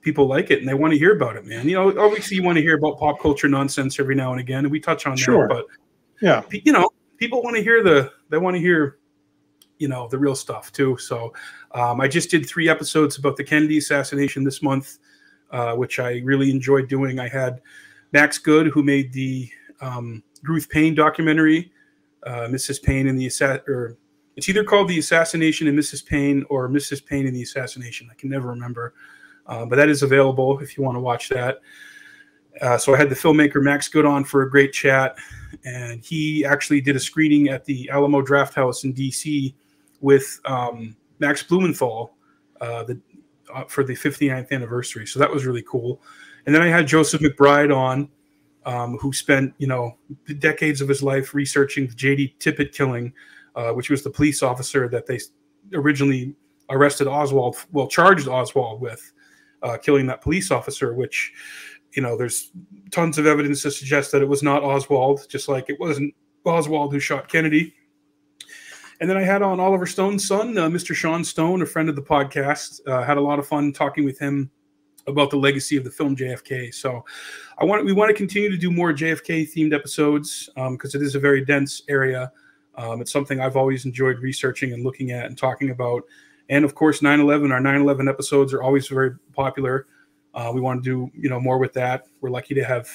people like it and they want to hear about it, man. You know, obviously you want to hear about pop culture nonsense every now and again, and we touch on Sure. that. But Yeah. you know, people want to hear the they want to hear you know the real stuff too. So um, I just did three episodes about the Kennedy assassination this month, uh, which I really enjoyed doing. I had Max Good, who made the um, Ruth Paine documentary, uh, Mrs. Paine and the Assa- or it's either called the Assassination and Mrs. Paine or Mrs. Paine and the Assassination. I can never remember, uh, but that is available if you want to watch that. Uh, so I had the filmmaker Max Good on for a great chat, and he actually did a screening at the Alamo Draft House in D.C. with um, Max Blumenthal uh, the, uh, for the 59th anniversary. So that was really cool. And then I had Joseph McBride on, um, who spent you know decades of his life researching the J.D. Tippit killing, uh, which was the police officer that they originally arrested Oswald, well charged Oswald with uh, killing that police officer, which you know, there's tons of evidence to suggest that it was not Oswald, just like it wasn't Oswald who shot Kennedy. And then I had on Oliver Stone's son, uh, Mr. Sean Stone, a friend of the podcast. Uh, had a lot of fun talking with him about the legacy of the film JFK. So I want we want to continue to do more JFK themed episodes because it is a very dense area. Um, it's something I've always enjoyed researching and looking at and talking about. And of course, 9/11. Our 9/11 episodes are always very popular. Uh, we want to do you know more with that. We're lucky to have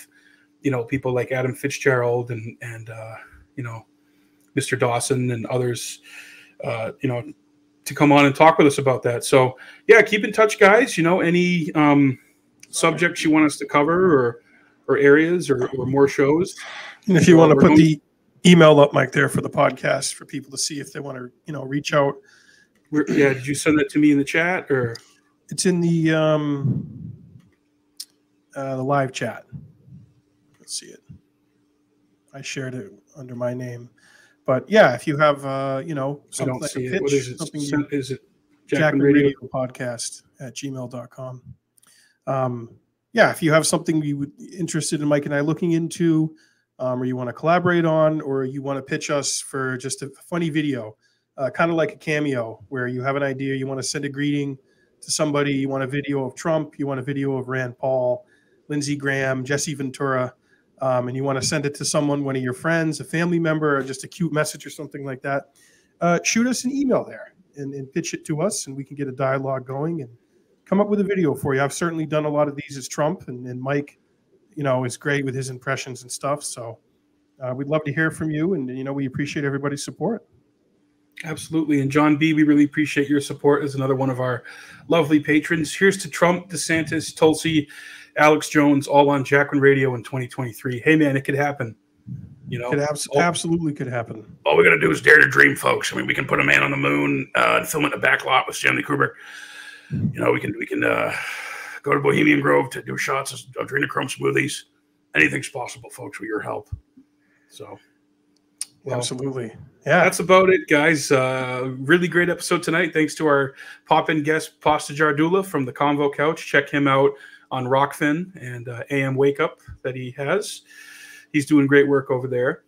you know people like Adam Fitzgerald and and uh, you know Mr. Dawson and others. Uh, you know to come on and talk with us about that. So yeah, keep in touch, guys. You know any um, subjects you want us to cover or or areas or, or more shows. And if you want to put the email up, Mike, there for the podcast for people to see if they want to, you know, reach out. Yeah, did you send that to me in the chat or? It's in the um, uh, the live chat. Let's see it. I shared it under my name, but yeah, if you have, uh, you know, I something don't like it. What pitch, is it? something Send- Is it Jackman Jackman Radio. Radio? Podcast at gmail.com. Um, yeah, if you have something you would interested in Mike and I looking into, um, or you want to collaborate on, or you want to pitch us for just a funny video, uh, kind of like a cameo, where you have an idea, you want to send a greeting to somebody, you want a video of Trump, you want a video of Rand Paul, Lindsey Graham, Jesse Ventura, um, and you want to send it to someone, one of your friends, a family member, or just a cute message or something like that, uh, shoot us an email there and, and pitch it to us, and we can get a dialogue going and come up with a video for you. I've certainly done a lot of these as Trump, and, and Mike, you know, is great with his impressions and stuff. So uh, we'd love to hear from you, and you know, we appreciate everybody's support. Absolutely. And John B, we really appreciate your support as another one of our lovely patrons. Here's to Trump, DeSantis, Tulsi, Alex Jones, all on Jackman Radio in 2023. Hey, man, it could happen. You know, It abs- all, absolutely could happen. all we got to do is dare to dream, folks. I mean, we can put a man on the moon uh, and film it in the back lot with Stanley Kubrick. You know, we can we can uh, go to Bohemian Grove to do shots of adrenochrome smoothies. Anything's possible, folks, with your help. So, well, Absolutely. Yeah. that's about it, guys. Uh, really great episode tonight. Thanks to our pop-in guest, Pasta Jardula from the Convo Couch. Check him out on Rokfin and uh, AM Wake Up that he has. He's doing great work over there.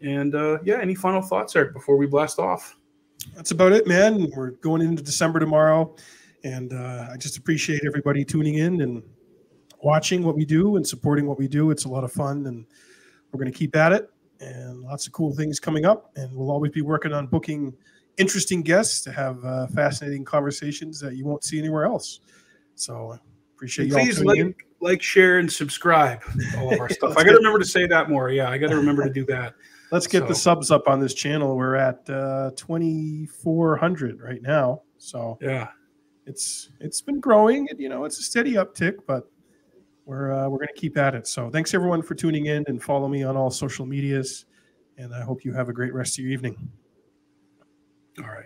And uh, yeah, any final thoughts, Eric, before we blast off? That's about it, man. We're going into December tomorrow, and uh, I just appreciate everybody tuning in and watching what we do and supporting what we do. It's a lot of fun, and we're going to keep at it. And lots of cool things coming up, and we'll always be working on booking interesting guests to have uh, fascinating conversations that you won't see anywhere else. So appreciate you Please like, in. like, share, and subscribe all of our stuff. I got to remember to say that more. Yeah, I got to remember to do that. Let's get the subs up on this channel. We're at uh, 2,400 right now. So Yeah. it's it's been growing. and, You know, it's a steady uptick, but we're uh, we're going to keep at it. So thanks everyone for tuning in and follow me on all social medias And I hope you have a great rest of your evening. All right.